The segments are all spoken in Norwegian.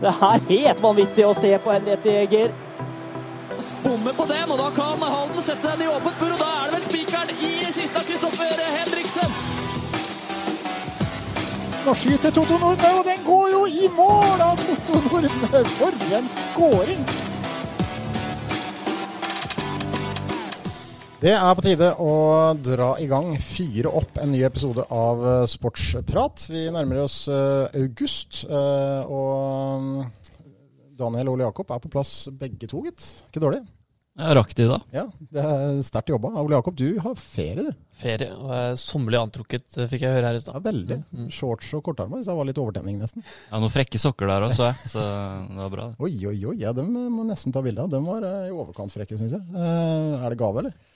Det er helt vanvittig å se på Henriette Jæger. Bommer på den, og da kan Halden sette den i åpent bur, og da er det vel spikeren i kista, Kristoffer Henriksen. Nå skyter Totto Nordnø, og den går jo i mål av Totto Nordnø! For en skåring! Det er på tide å dra i gang, fyre opp en ny episode av eh, Sportsprat. Vi nærmer oss eh, august, eh, og mm, Daniel og Ole Jakob er på plass begge to, gitt. Ikke dårlig? Jeg rakk i dag. Ja, det er sterkt jobba. Ole Jakob, du har ferie, du. Ferie, og er sommerlig antrukket, fikk jeg høre her i Ja, veldig. Mm. Shorts og kortarmer, så det var litt overtenning nesten. Ja, Noen frekke sokker der også, jeg. Så det var bra. Oi, oi, oi, ja, dem må nesten ta bilde av. Dem var i overkant frekke, syns jeg. Eh, er det gave, eller?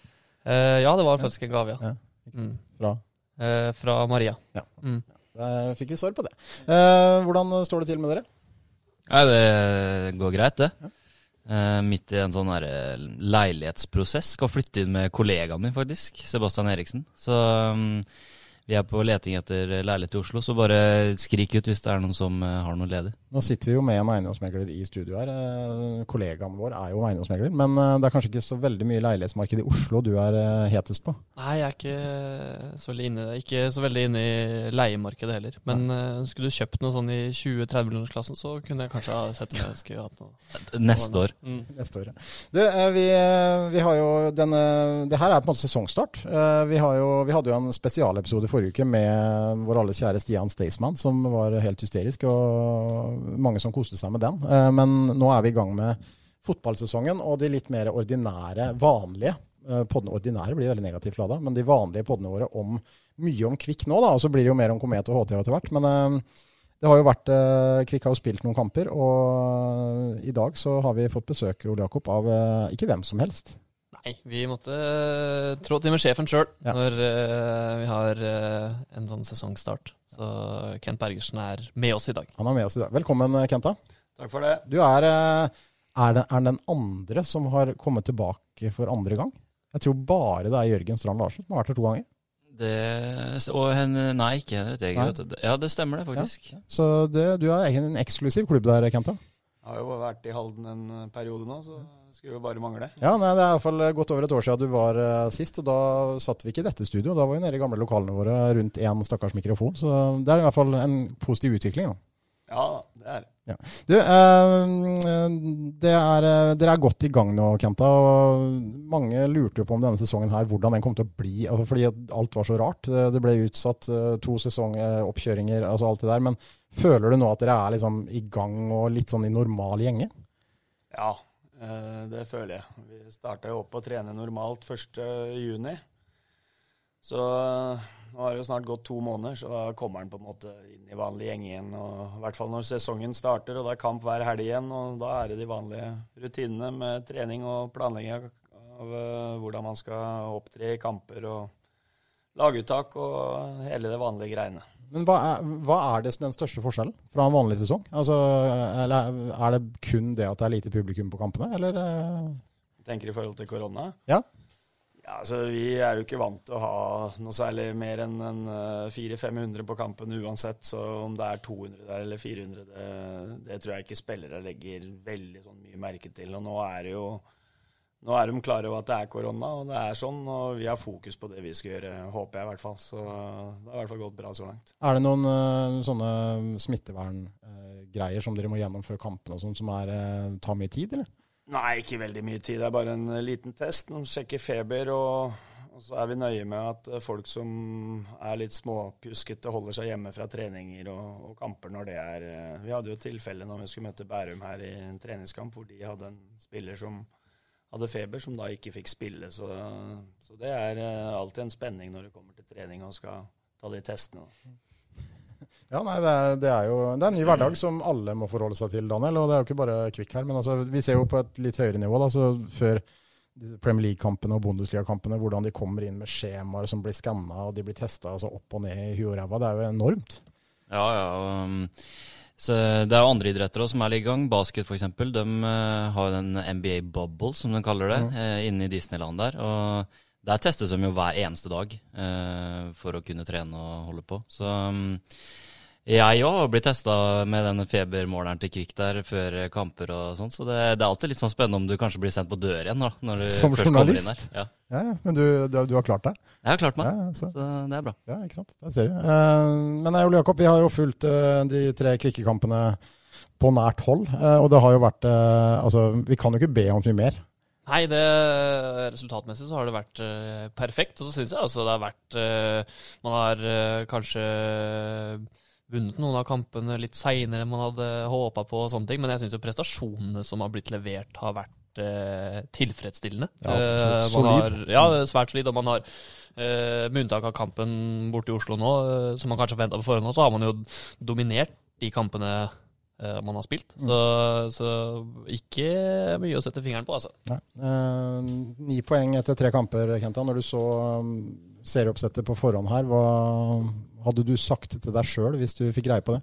Eh, ja, det var faktisk en gave, ja. Ja. Mm. Fra? Eh, fra Maria. Ja. Mm. Da fikk vi svar på det. Eh, hvordan står det til med dere? Nei, det går greit, det. Ja. midt i en sånn her eh, leilighetsprosess. Skal flytte inn med kollegaen min, faktisk. Sebastian Eriksen. Så um, vi er på leting etter leilighet i Oslo, så bare skrik ut hvis det er noen som eh, har noe ledig. Nå sitter vi jo med en eiendomsmegler i studio her. Eh, kollegaen vår er jo eiendomsmegler. Men eh, det er kanskje ikke så veldig mye leilighetsmarked i Oslo du er hetest på? Nei, jeg er ikke så veldig inne, ikke så veldig inne i leiemarkedet heller. Men Nei. skulle du kjøpt noe sånn i 20-30-millionersklassen, så kunne jeg kanskje ha sett om jeg skulle hatt noe. Neste år. Mm. Neste år, ja. Du, vi, vi har jo denne Det her er på en måte sesongstart. Vi, har jo, vi hadde jo en spesialepisode forrige uke med vår alles kjære Stian Staysman, som var helt hysterisk, og mange som koste seg med den. Eh, Men nå er vi i gang med fotballsesongen og de litt mer ordinære, vanlige eh, Poddene ordinære blir veldig negativt lada, men de vanlige poddene våre om mye om Kvikk nå, da. Og så blir det jo mer om Komet og HT etter hvert. Men eh, det har jo vært Kvikk har jo spilt noen kamper, og i dag så har vi fått besøk Ole Jakob, av ikke hvem som helst. Nei, vi måtte uh, trå til med sjefen sjøl Ja. når uh, vi har uh, en sånn sesongstart. Så Kent Bergersen er med oss i dag. Han er med oss i dag. Velkommen, eh, Kenta. Takk for det. Du er, eh, er, den, er den andre som har kommet tilbake for andre gang. Jeg tror bare det er Jørgen Strand Larsen som har vært her to ganger. Det, og hen, nei, ikke Henriette vet du. Ja, det stemmer det, faktisk. Så det, du er en eksklusiv klubb der, Kenta. Jeg har jo vært i Halden en eh, periode nå, så det skulle jo bare mangle. Ja, nei, Det er i hvert fall godt over et år siden du var uh, sist, og da satt vi ikke i dette studioet. Da var vi nede i gamle lokalene våre rundt én stakkars mikrofon. Så det er i hvert fall en positiv utvikling. da. Ja, det er det. Du, eh, det er, eh, dere er godt i gang nå, Kenta. og Mange lurte jo på om denne sesongen her, hvordan den kom til å bli. Altså, fordi alt var så rart. Det ble utsatt eh, to sesonger, oppkjøringer, altså alt det der. Men føler du nå at dere er liksom i gang og litt sånn i normal gjenge? Ja, eh, det føler jeg. Vi starta jo opp å trene normalt 1.6. Så eh, nå har det jo snart gått to måneder, så da kommer han på en måte inn i vanlig gjeng igjen. Og I hvert fall når sesongen starter, og det er kamp hver helg igjen. Og da er det de vanlige rutinene med trening og planlegging av eh, hvordan man skal opptre i kamper og laguttak og hele det vanlige greiene. Men hva er, hva er det den største forskjellen fra en vanlig sesong? Altså, eller er det kun det at det er lite publikum på kampene, eller? eh? Tenker i forhold til korona? Ja. Ja, altså Vi er jo ikke vant til å ha noe særlig mer enn en, eh, 400-500 på kampen uansett. Så om det er 200 der eller 400, det, det tror jeg ikke spillere legger veldig sånn mye merke til. Og nå er det jo nå er de klare over at det er korona, og det er sånn. Og vi har fokus på det vi skal gjøre, håper jeg i hvert fall. Så det har i hvert fall gått bra så langt. Er det noen uh, sånne smitteverngreier som dere må gjennom før kampene og sånn, som er, uh, tar mye tid, eller? Nei, ikke veldig mye tid. Det er bare en eh, liten test. De sjekker feber, og, og så er vi nøye med at folk som er litt småpjuskete, holder seg hjemme fra treninger og, og kamper når det er Vi hadde jo et tilfelle når vi skulle møte Bærum her i en treningskamp, hvor de hadde en spiller som hadde feber, som da ikke fikk spille. Så, så det er eh, alltid en spenning når det kommer til trening og skal ta de testene. Ja, nei, det er, det er jo det er en ny hverdag som alle må forholde seg til, Daniel. Og det er jo ikke bare Kvikk her. Men altså, vi ser jo på et litt høyere nivå, da, så før Premier League-kampene og Bundesliga-kampene, hvordan de kommer inn med skjemaer som blir skanna og de blir testa altså opp og ned i huet og ræva. Det er jo enormt. Ja, ja. um, så det er jo andre idretter også som er i gang. Basket f.eks. De har jo den NBA bubble, som de kaller det, eh, inne i Disneyland der. Og der testes de jo hver eneste dag eh, for å kunne trene og holde på. Så um, Jeg òg blir testa med denne febermåleren til Kvikk der før kamper og sånn, så det, det, er alltid litt sånn spennende om du kanskje blir sendt på dør igjen da, når du Som først kommer inn her. Ja. Ja, ja, men du, du, du har klart deg? Jeg har klart meg, Ja, ja, så. så det er bra. Ja, ikke sant. Der ser du. Uh, men Ole Jakob, vi har jo fulgt uh, de tre kvikkekampene på nært hold. uh, og det har jo vært Altså, vi kan jo ikke be om mye mer. Nei, det, resultatmessig så har det vært perfekt. Og så syns jeg altså det har vært Man har kanskje vunnet noen av kampene litt seinere enn man hadde håpa på, og sånne ting, men jeg syns jo prestasjonene som har blitt levert, har vært eh, tilfredsstillende. Ja, Eh, solid. Har, ja, svært solid. Og man har, eh, med unntak av kampen borte i Oslo nå, eh, som man kanskje forventa på forhånd, så har man jo dominert de kampene eh, man har spilt. Mm. Så, så ikke mye å sette fingeren på, altså. Eh, ni poeng etter tre kamper, Kenta. Når du så um, serieoppsettet på forhånd her, hva hadde du sagt til deg sjøl hvis du fikk greie på det?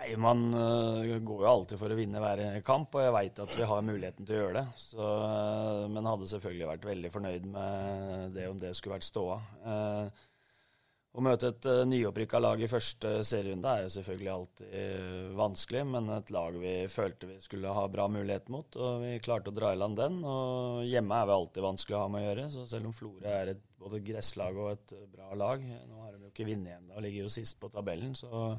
Nei, man øh, går jo alltid for å vinne hver kamp, og jeg veit at vi har muligheten til å gjøre det. Så, øh, men hadde selvfølgelig vært veldig fornøyd med det om det skulle vært ståa. Eh, å møte et uh, nyopprykka lag i første serierunde er jo selvfølgelig alltid uh, vanskelig, men et lag vi følte vi skulle ha bra mulighet mot, og vi klarte å dra i land den. Og hjemme er vi alltid vanskelig å ha med å gjøre, så selv om Florø er et både et gresslag og et bra lag Nå har de jo ikke vunnet ennå og ligger jo sist på tabellen, så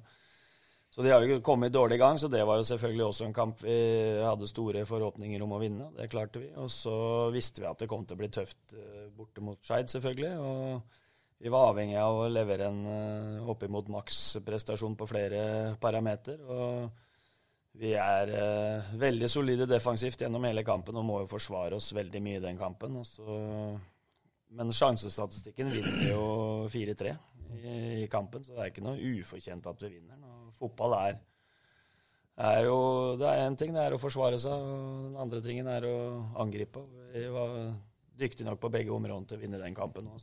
så de har jo kommet dårlig i gang, så det var jo selvfølgelig også en kamp vi hadde store forhåpninger om å vinne. Det klarte vi. Og så visste vi at det kom til å bli tøft uh, borte mot Skeid, selvfølgelig. Og vi var avhengig av å levere en uh, oppimot maksprestasjon på flere parameter. Og vi er eh, veldig solide defensivt gjennom hele kampen og må jo forsvare oss veldig mye i den kampen. Og så, men sjansestatistikken vinner jo 4-3 i, i kampen, så det er ikke noe ufortjent at vi vinner. Nå, fotball er, er jo Det er én ting, det er å forsvare seg, og den andre tingen er å angripe. Vi var dyktige nok på begge områdene til å vinne den kampen òg,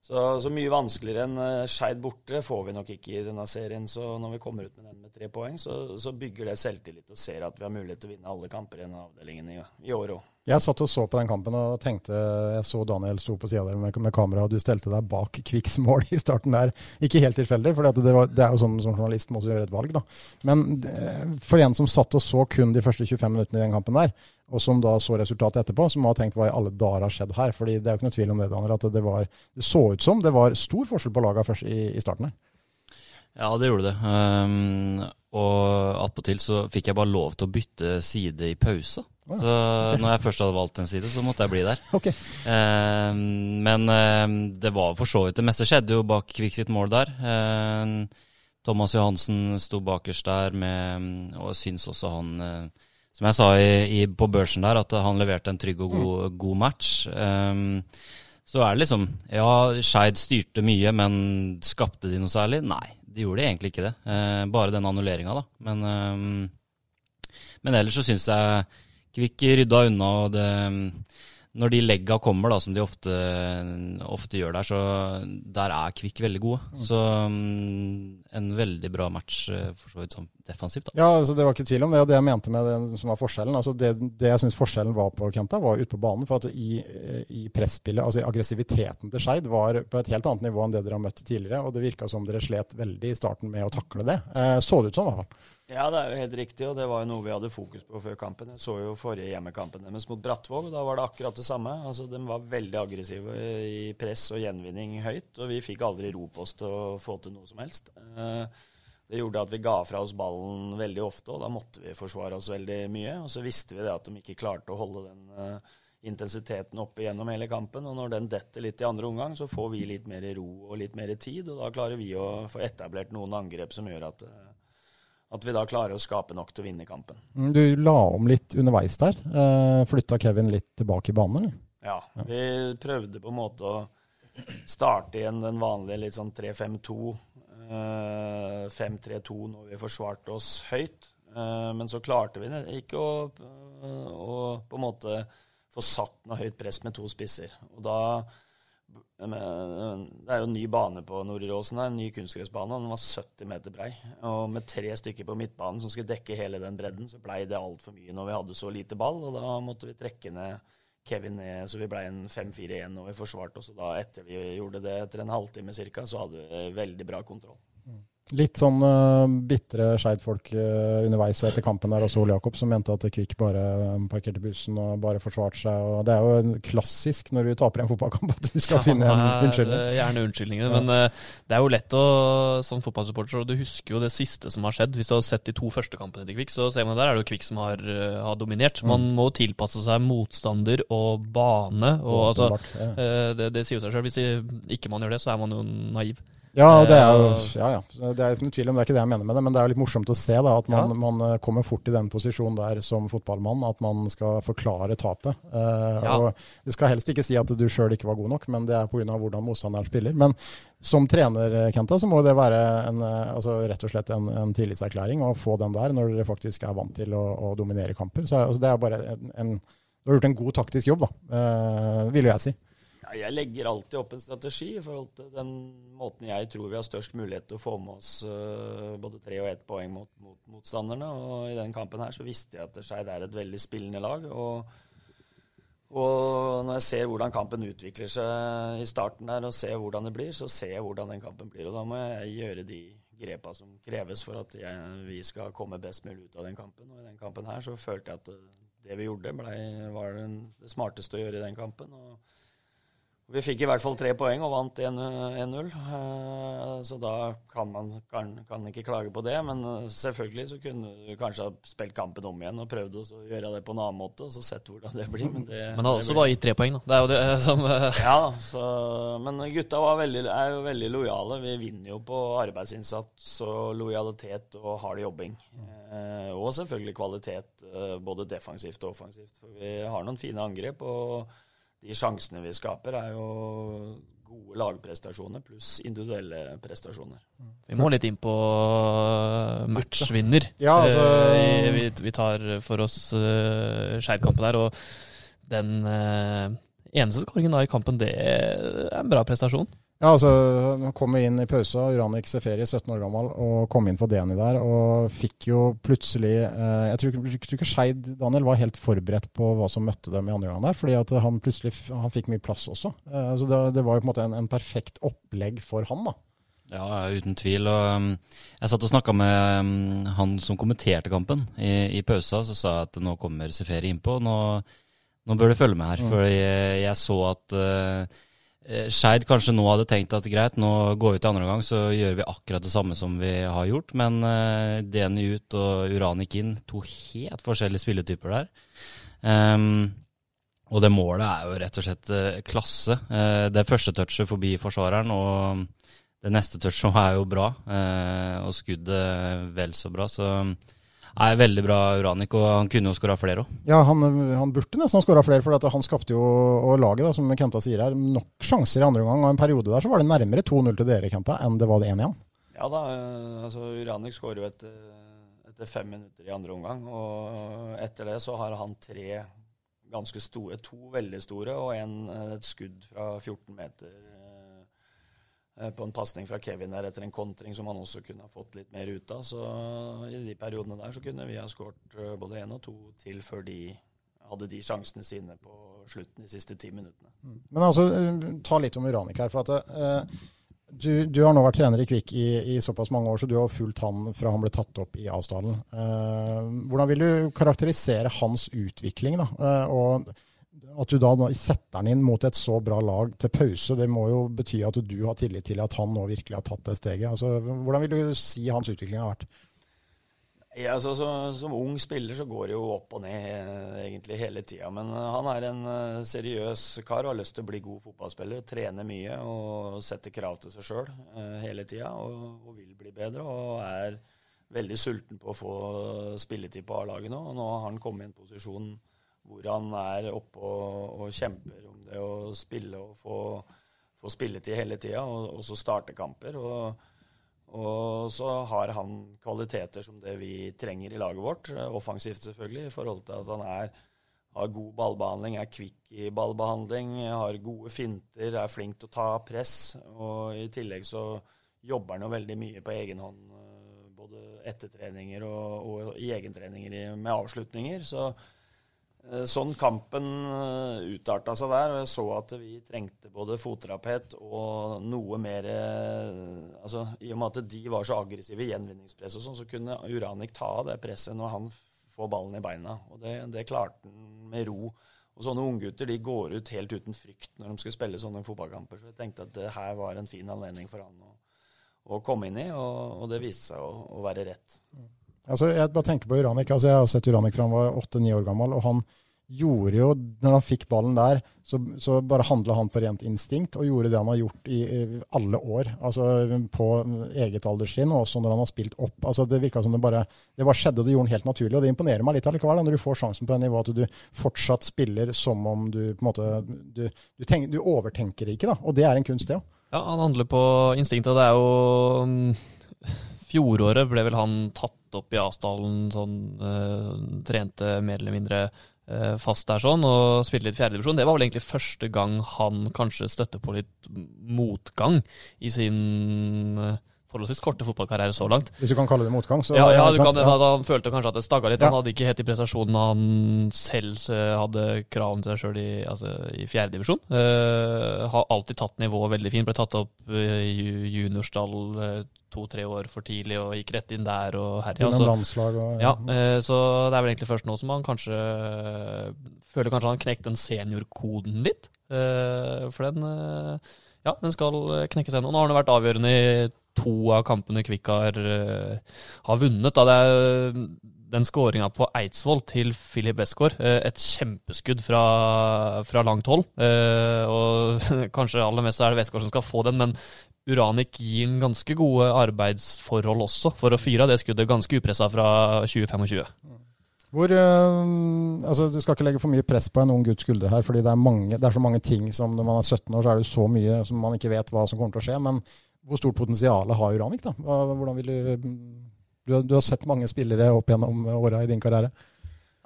så så, mye vanskeligere enn uh, Skeid borte får vi nok ikke i denne serien. Så når vi kommer ut med den med tre poeng, så, så bygger det selvtillit og ser at vi har mulighet til å vinne alle kamper i denne avdelingen i, i år òg. Jeg satt og så på den kampen og tenkte Jeg så Daniel sto på sida der med, med kamera, og du stelte deg bak Kvikks mål i starten der. Ikke helt tilfeldig, for det, det er jo sånn som journalist må gjøre et valg, da. Men eh, for en som satt og så kun de første 25 minuttene i den kampen der, og som da så resultatet etterpå, så må ha tenkt hva i alle dager har skjedd her. fordi det er jo ikke noe tvil om det, Daniel, at det, var, det så ut som det var stor forskjell på laga først i, i starten her. Ja, det gjorde det. Um, og attpåtil så fikk jeg bare lov til å bytte side i pause. Så når jeg først hadde valgt en side, så måtte jeg bli der. Okay. Eh, men eh, det var for så vidt Det meste skjedde jo bak Kvik sitt mål der. Eh, Thomas Johansen sto bakerst der med Og syns også han uh, Som jeg sa i, i, på børsen der, at han leverte en trygg og god, god match. Um, så er det liksom Ja, Skeid styrte mye, men skapte de noe særlig? Nei, de gjorde egentlig ikke det. Eh, bare den annulleringa, da. Men, eh, men ellers så syns jeg Kvikk rydda unna, og det Når de legga kommer, da, som de ofte, ofte gjør der, så der er Kvikk veldig gode. Så mm, en veldig bra match eh, for så vidt sånn defensivt, da. Ja, altså det var ikke tvil om det. Og det jeg mente med det som var forskjellen altså Det, det jeg syns forskjellen var på Kenta, var ute på banen. For at i, i presspillet, altså i aggressiviteten til Skeid, var på et helt annet nivå enn det dere har møtt tidligere. Og det virka som dere slet veldig i starten med å takle det. Eh, så det ut som, i hvert fall. Ja, det er jo helt riktig, og det var jo noe vi hadde fokus på før kampen. Jeg så jo forrige hjemmekampen deres mot Brattvåg, da var det akkurat det samme. Altså, De var veldig aggressive i press og gjenvinning høyt, og vi fikk aldri ro på oss til å få til noe som helst. Eh, Det gjorde at vi ga fra oss ballen veldig ofte, og da måtte vi forsvare oss veldig mye. Og så visste vi det at de ikke klarte å holde den eh, intensiteten oppe gjennom hele kampen. Og når den detter litt i andre omgang, så får vi litt mer ro og litt mer tid, og da klarer vi å få etablert noen angrep som gjør at eh, at vi da klarer å skape nok til å vinne kampen. Mm, Du la om litt underveis der. Eh, Flytta Kevin litt tilbake i banen, eller? Ja, vi prøvde på en måte å starte igjen den vanlige litt sånn 3-5-2, eh, 5-3-2 når vi forsvarte oss høyt. Eh, Men så klarte vi ikke å, å på en måte få satt noe høyt press med to spisser. Og da Det er jo en ny bane på Nordåsen her, en ny kunstgressbane. Den var 70 meter brei. Og med tre stykker på midtbanen som skulle dekke hele den bredden, så blei det altfor mye når vi hadde så lite ball. Og da måtte vi trekke ned Kevin ned, så vi blei en 5-4-1 og vi forsvarte oss. Og da, etter vi gjorde det etter en halvtime ca., så hadde vi veldig bra kontroll. Litt sånn uh, bitre Skeid-folk uh, underveis og etter kampen der, også Ole Jakob, som mente at Kvikk bare um, parkerte bussen og bare forsvarte seg. og Det er jo klassisk når du taper en fotballkamp at du skal ja, finne en unnskyldning. Gjerne unnskyldninger, ja. men uh, det er jo lett å, som fotballsupporter, og du husker jo det siste som har skjedd. Hvis du har sett de to første kampene til Kvikk, så ser man der er det jo Kvikk som har, har dominert. Mm. Man må tilpasse seg motstander og bane. og altså, ja. det, det sier jo seg sjøl. Hvis ikke man gjør det, så er man jo naiv. Ja, det er jo ja, ja. Det er ikke noen tvil om det er ikke det jeg mener med det, men det er jo litt morsomt å se da, at man, ja. man eh, kommer fort i den posisjonen der som fotballmann at man skal forklare tapet. Uh, og Det skal helst ikke si at du sjøl ikke var god nok, men det er pga. hvordan motstanderen spiller. Men som trener, Kenta, så må det være en, eh, altså, rett og slett en, en tillitserklæring å få den der når dere faktisk er vant til å, å dominere kamper. Så altså, det er bare en, en, Du har gjort en god taktisk jobb, da, uh, vil jeg si. Jeg legger alltid opp en strategi i forhold til den måten jeg tror vi har størst mulighet til å få med oss uh, både tre og ett poeng mot, mot, motstanderne. Og i den kampen her så visste jeg at Skeid er et veldig spillende lag. Og, og, når jeg ser hvordan kampen utvikler seg i starten der, og ser hvordan det blir, så ser jeg hvordan den kampen blir. Og da må jeg gjøre de grepa som kreves for at jeg, vi skal komme best mulig ut av den kampen. Og i den kampen her så følte jeg at det, vi gjorde, ble, var det smarteste å gjøre i den kampen. og vi fikk i hvert fall tre poeng og vant 1-0. Eh, så da kan man kan, kan, ikke klage på det. Men eh, selvfølgelig så kunne du kanskje ha spilt kampen om igjen og prøvd å gjøre det på en annen måte og så sett hvordan det blir. Men det, men har også bare gitt tre poeng, da. Det er jo det eh, som Ja. Så, men gutta veldig, er jo veldig lojale. Vi vinner jo på arbeidsinnsats og lojalitet og hard jobbing. Og selvfølgelig kvalitet, både defensivt og offensivt. For vi har noen fine angrep. og de sjansene vi skaper, er jo gode lagprestasjoner pluss individuelle prestasjoner. Vi må litt inn på uh, matchvinner. Ja, altså... Eh, vi, vi, tar for oss uh, Skeid-kampen her, og den eneste skåringen i kampen, det er en bra prestasjon. Ja, altså, Han kom inn i pausa, Uranik Seferi, 17 år gammel, og kom inn på DNI der. Og fikk jo plutselig eh, Jeg tror, tror ikke Skeid Daniel var helt forberedt på hva som møtte dem i andre gang der. fordi at han plutselig han fikk mye plass også. Eh, så det, det, var jo på en måte en, en, perfekt opplegg for han. da. Ja, uten tvil. Og um, jeg satt og snakka med um, han som kommenterte kampen i, i pausa, så sa jeg at nå kommer Seferi innpå. Nå, nå bør du følge med her. Mm. For jeg, jeg så at Eh, Skeid kanskje nå hadde tenkt at greit, nå går vi til andre gang, så gjør vi akkurat det samme som vi har gjort. Men uh, Deni ut og Uranik inn, to helt forskjellige spilletyper der. Um, og det målet er jo rett og slett uh, klasse. Uh, det første touchet forbi forsvareren, og det neste touchet er jo bra. Og skuddet vel så bra. Så er veldig bra Uranik, og han kunne jo skåra flere òg. Ja, han, han, burde nesten ha skåra flere, for han skapte jo og laget, da, som Kenta sier her, nok sjanser i andre omgang. Og en periode der så var det nærmere 2-0 til dere, Kenta, enn det var det 1-1. Ja da, eh, altså Uranik skårer jo etter, etter, fem minutter i andre omgang. Og etter det så har han tre ganske store, to veldig store og en, et skudd fra 14 meter Eh, på en pasning fra Kevin der etter en kontring som han også kunne ha fått litt mer ut av. Så i de periodene der så kunne vi ha skåret eh, både én og to til før de hadde de sjansene sine på slutten, de siste ti minuttene. Mm. Men altså, eh, ta litt om Uranik her. for at uh, du, du, har nå vært trener i Kvikk i, i, såpass mange år, så du har fulgt han fra han ble tatt opp i Asdalen. Eh, hvordan vil du karakterisere hans utvikling? da? Eh, og at du da setter han inn mot et så bra lag til pause, det må jo bety at du har tillit til at han nå virkelig har tatt det steget. Altså, hvordan vil du si hans utvikling har vært? Ja, så, så, som ung spiller så går det jo opp og ned eh, egentlig hele tida. Men uh, han er en uh, seriøs kar og har lyst til å bli god fotballspiller. Trener mye og setter krav til seg sjøl hele tida og, og, vil bli bedre. Og er veldig sulten på å få spilletid på A-laget nå. Og nå har han kommet i en posisjon hvor han er oppe og, og, kjemper om det å spille og få, få spilletid hele tida, og, og, så starte kamper. Og, og, så har han kvaliteter som det vi trenger i laget vårt, offensivt selvfølgelig, i forhold til at han er, har god ballbehandling, er kvikk i ballbehandling, har gode finter, er flink til å ta press. Og i tillegg så jobber han jo veldig mye på egen hånd, både etter treninger og, og i egentreninger med avslutninger. Så Eh, Sånn kampen utarta seg der, og jeg så at vi trengte både fottrapet og noe mer eh, altså I og med at de var så aggressive i gjenvinningspress og sånn, så kunne Uranik ta av det presset når han får ballen i beina. Og det, det klarte han med ro. Og sånne unggutter går ut helt uten frykt når de skal spille sånne fotballkamper. Så jeg tenkte at det her var en fin anledning for han å, å komme inn i, og, og det viste seg å, å være rett. Altså, jeg bare tenker på Uranik. Altså, jeg har sett Uranik fra han var åtte-ni år gammel, og han gjorde jo, når han fikk ballen der, så, så bare handla han på rent instinkt, og gjorde det han har gjort i, i alle år. Altså på eget alderstrinn, og også når han har spilt opp. Altså, det virka som det bare det bare skjedde, og det gjorde han helt naturlig. Og det imponerer meg litt allikevel, da, når du får sjansen på det nivået at du fortsatt spiller som om du på en måte Du, du, tenker, du overtenker ikke, da. Og det er en kunst, det òg. Ja, han handler på instinkt, og det er jo mm, Fjoråret ble vel han tatt opp i Asdalen, sånn uh, trente mer eller mindre uh, fast der sånn, og spilte litt fjerdedivisjon. Det var vel egentlig første gang han kanskje støtte på litt motgang i sin eh, forholdsvis korte fotballkarriere så langt. Hvis du kan kalle det motgang. Så, Ja, ja, du kan, Ja. han følte kanskje at det stagga litt. Ja. Han hadde ikke helt de prestasjonene han selv eh, hadde krav til seg sjøl i, altså, i fjerdedivisjon. Uh, har alltid tatt nivået veldig fint. Ble tatt opp uh, i uh, juniorstall eh, to-tre år for tidlig og gikk rett inn der og herja. Altså. landslag og ja, eh, så det er vel egentlig først nå som han kanskje føler kanskje han knekt den seniorkoden litt. Eh, for den eh, ja, den skal knekkes ennå. Nå har den vært avgjørende i to av kampene Kvikk har, eh, har vunnet. Da. Det er den skåringa på Eidsvoll til Filip Westgård. eh, et kjempeskudd fra, fra langt hold. Eh, og kanskje aller mest er det Westgård som skal få den, men Uranik gir en ganske gode arbeidsforhold også, for å fyre av det skuddet ganske upressa fra 2025. Hvor, altså Du skal ikke legge for mye press på en ung gutts skuldre her, fordi det er, mange, det er så mange ting som når man er 17 år, så er det så mye som man ikke vet hva som kommer til å skje. Men hvor stort potensial har Uranik? da? Hvordan vil du, du, har- du har sett mange spillere opp gjennom åra i din karriere.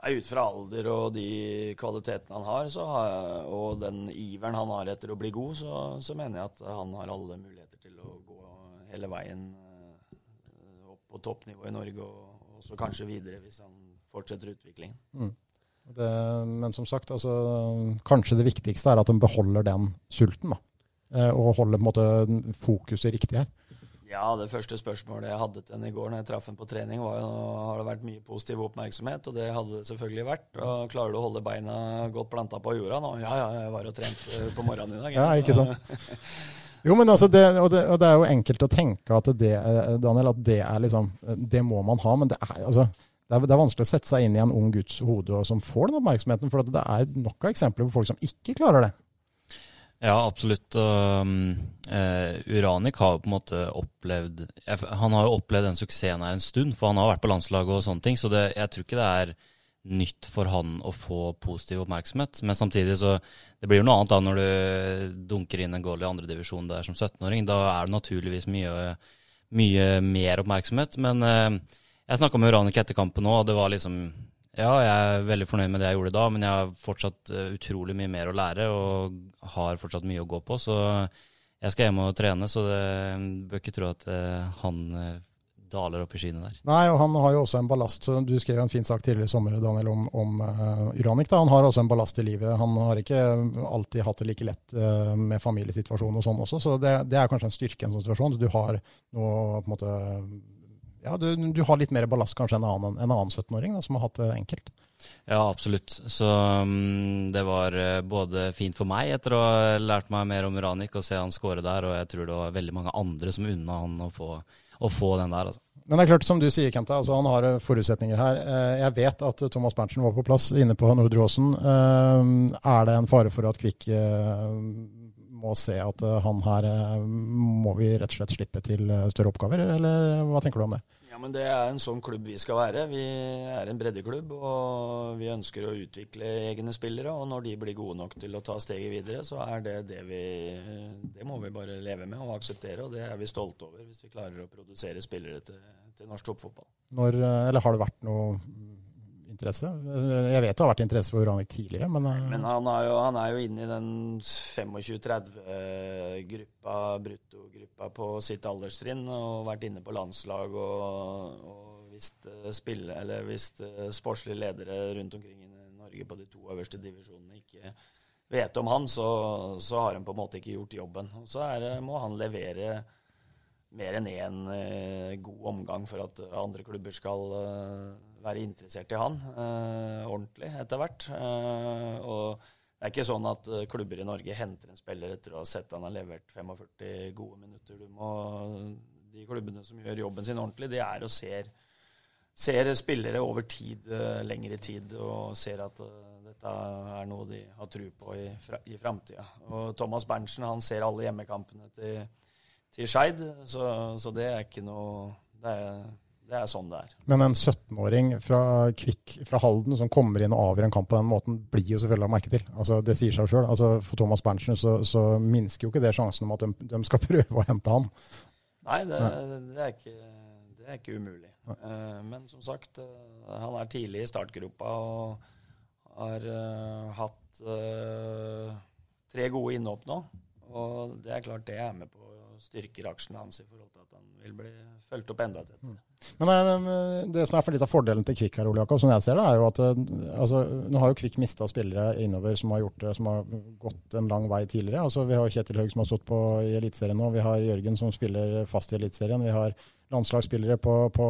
Ut fra alder og de kvalitetene han har, så har og den iveren han har etter å bli god, så, så mener jeg at han har alle muligheter til å gå hele veien eh, opp på toppnivå i Norge, og, og så kanskje videre hvis han fortsetter utviklingen. Det, men som sagt, altså, kanskje det viktigste er at de beholder den sulten. da. Eh, Og holde måte fokuset riktig her. Ja, det første spørsmålet jeg hadde til henne i går når jeg traff henne på trening, var jo har det vært mye positiv oppmerksomhet, og det hadde det selvfølgelig vært. Og klarer du å holde beina godt planta på jorda nå? Ja, ja, jeg var og trente på morgenen i dag. Ja, ikke sant. Jo, men altså, det, og, det, og det er jo enkelt å tenke at det, eh, Daniel, at det er liksom Det må man ha, men det er altså det er, det er vanskelig å sette seg inn i en ung guds hode og som får den oppmerksomheten. For det er nok av eksempler på folk som ikke klarer det. Ja, absolutt. Um, eh, Uranik har jo på en måte opplevd Han har jo opplevd den suksessen her en stund, for han har vært på landslaget og sånne ting. Så det, jeg tror ikke det er nytt for han å få positiv oppmerksomhet. Men samtidig så Det blir jo noe annet da når du dunker inn en goal i andredivisjon der som 17-åring. Da er det naturligvis mye, mye mer oppmerksomhet. Men eh, jeg snakka med Uranik etter kampen òg, og det var liksom ja, jeg er veldig fornøyd med det jeg gjorde da, men jeg har fortsatt eh, utrolig mye mer å lære og har fortsatt mye å gå på. Så jeg skal hjem og trene, så det bør ikke tro at eh, han eh, daler opp i skyene der. Nei, og han har jo også en ballast. Du skrev en fin sak tidligere i sommer Daniel, om, om uh, Uranik. Da. Han har også en ballast i livet. Han har ikke alltid hatt det like lett uh, med familiesituasjonen og sånn også, så det, det er kanskje en styrke i en sånn situasjon. Du har noe på en måte ja, du, du har litt mer ballast kanskje enn en en annen 17-åring som har hatt det enkelt. Ja, absolutt. Så um, det var eh, både fint for meg etter å ha lært meg mer om Uranik og se han score der, og jeg tror det var veldig mange andre som unna han å få, å få den der. altså. Men det er klart, som du sier, Kenta, altså han har eh, forutsetninger her. Eh, Jeg vet at Thomas Berntsen var på plass inne på Nordre Åsen. Er det en fare for at Kvikk må se at han her må vi rett og slett slippe til større oppgaver, eller hva tenker du om det? Ja, men Det er en sånn klubb vi skal være. Vi er en breddeklubb, og vi ønsker å utvikle egne spillere. Og når de blir gode nok til å ta steget videre, så er det det vi Det må vi bare leve med og akseptere, og det er vi stolte over hvis vi klarer å produsere spillere til, til norsk toppfotball. Når, eh, eller har det vært noe interesse? Jeg vet det har vært interesse for Uranik tidligere, men, eh, Men han er jo, han er jo inne i den 25-30-gruppa, bruttogruppa på sitt alderstrinn, og vært inne på landslag og, og visst eh, spille, eller visst eh, sportslige ledere rundt omkring i Norge på de to øverste divisjonene ikke vet om han, så, så har han på en måte ikke gjort jobben. Og så er, må han levere mer enn én god omgang for at andre klubber skal være interessert i han eh, ordentlig etter hvert. Eh, og det er ikke sånn at eh, klubber i Norge henter en spiller etter å ha sett han har levert 45 gode minutter. Du må, de klubbene som gjør jobben sin ordentlig, de er og ser, ser spillere over tid, eh, lengre tid, og ser at eh, dette er noe de har tro på i, fra, i framtida. Thomas Berntsen han ser alle hjemmekampene til til Skeid. Så, så, det er ikke noe det er, det er, sånn det er. Men en 17-åring fra Kvikk fra Halden som kommer inn og avgjør en kamp på den måten, blir jo selvfølgelig merke til. Altså, det sier seg sjøl. Altså, for Thomas Berntsen så, så, minsker jo ikke det sjansen om at de, de skal prøve å hente han. Nei, det, det, er, ikke, det er, ikke, umulig. Uh, men som sagt, uh, han er tidlig i startgruppa og har uh, hatt tre gode innhopp nå. Og det er klart det er med på styrker aksjene hans i forhold til at han vil bli fulgt opp enda tettere. Mm. Men eh, det som er for litt av fordelen til Kvikk her, Ole Jakob, som jeg ser det, er jo at eh, altså, nå har jo Kvikk mista spillere innover som har gjort som har gått en lang vei tidligere. Altså, vi har Kjetil Haug som har stått på i Eliteserien nå. Vi har Jørgen som spiller fast i Eliteserien. Vi har landslagsspillere på, på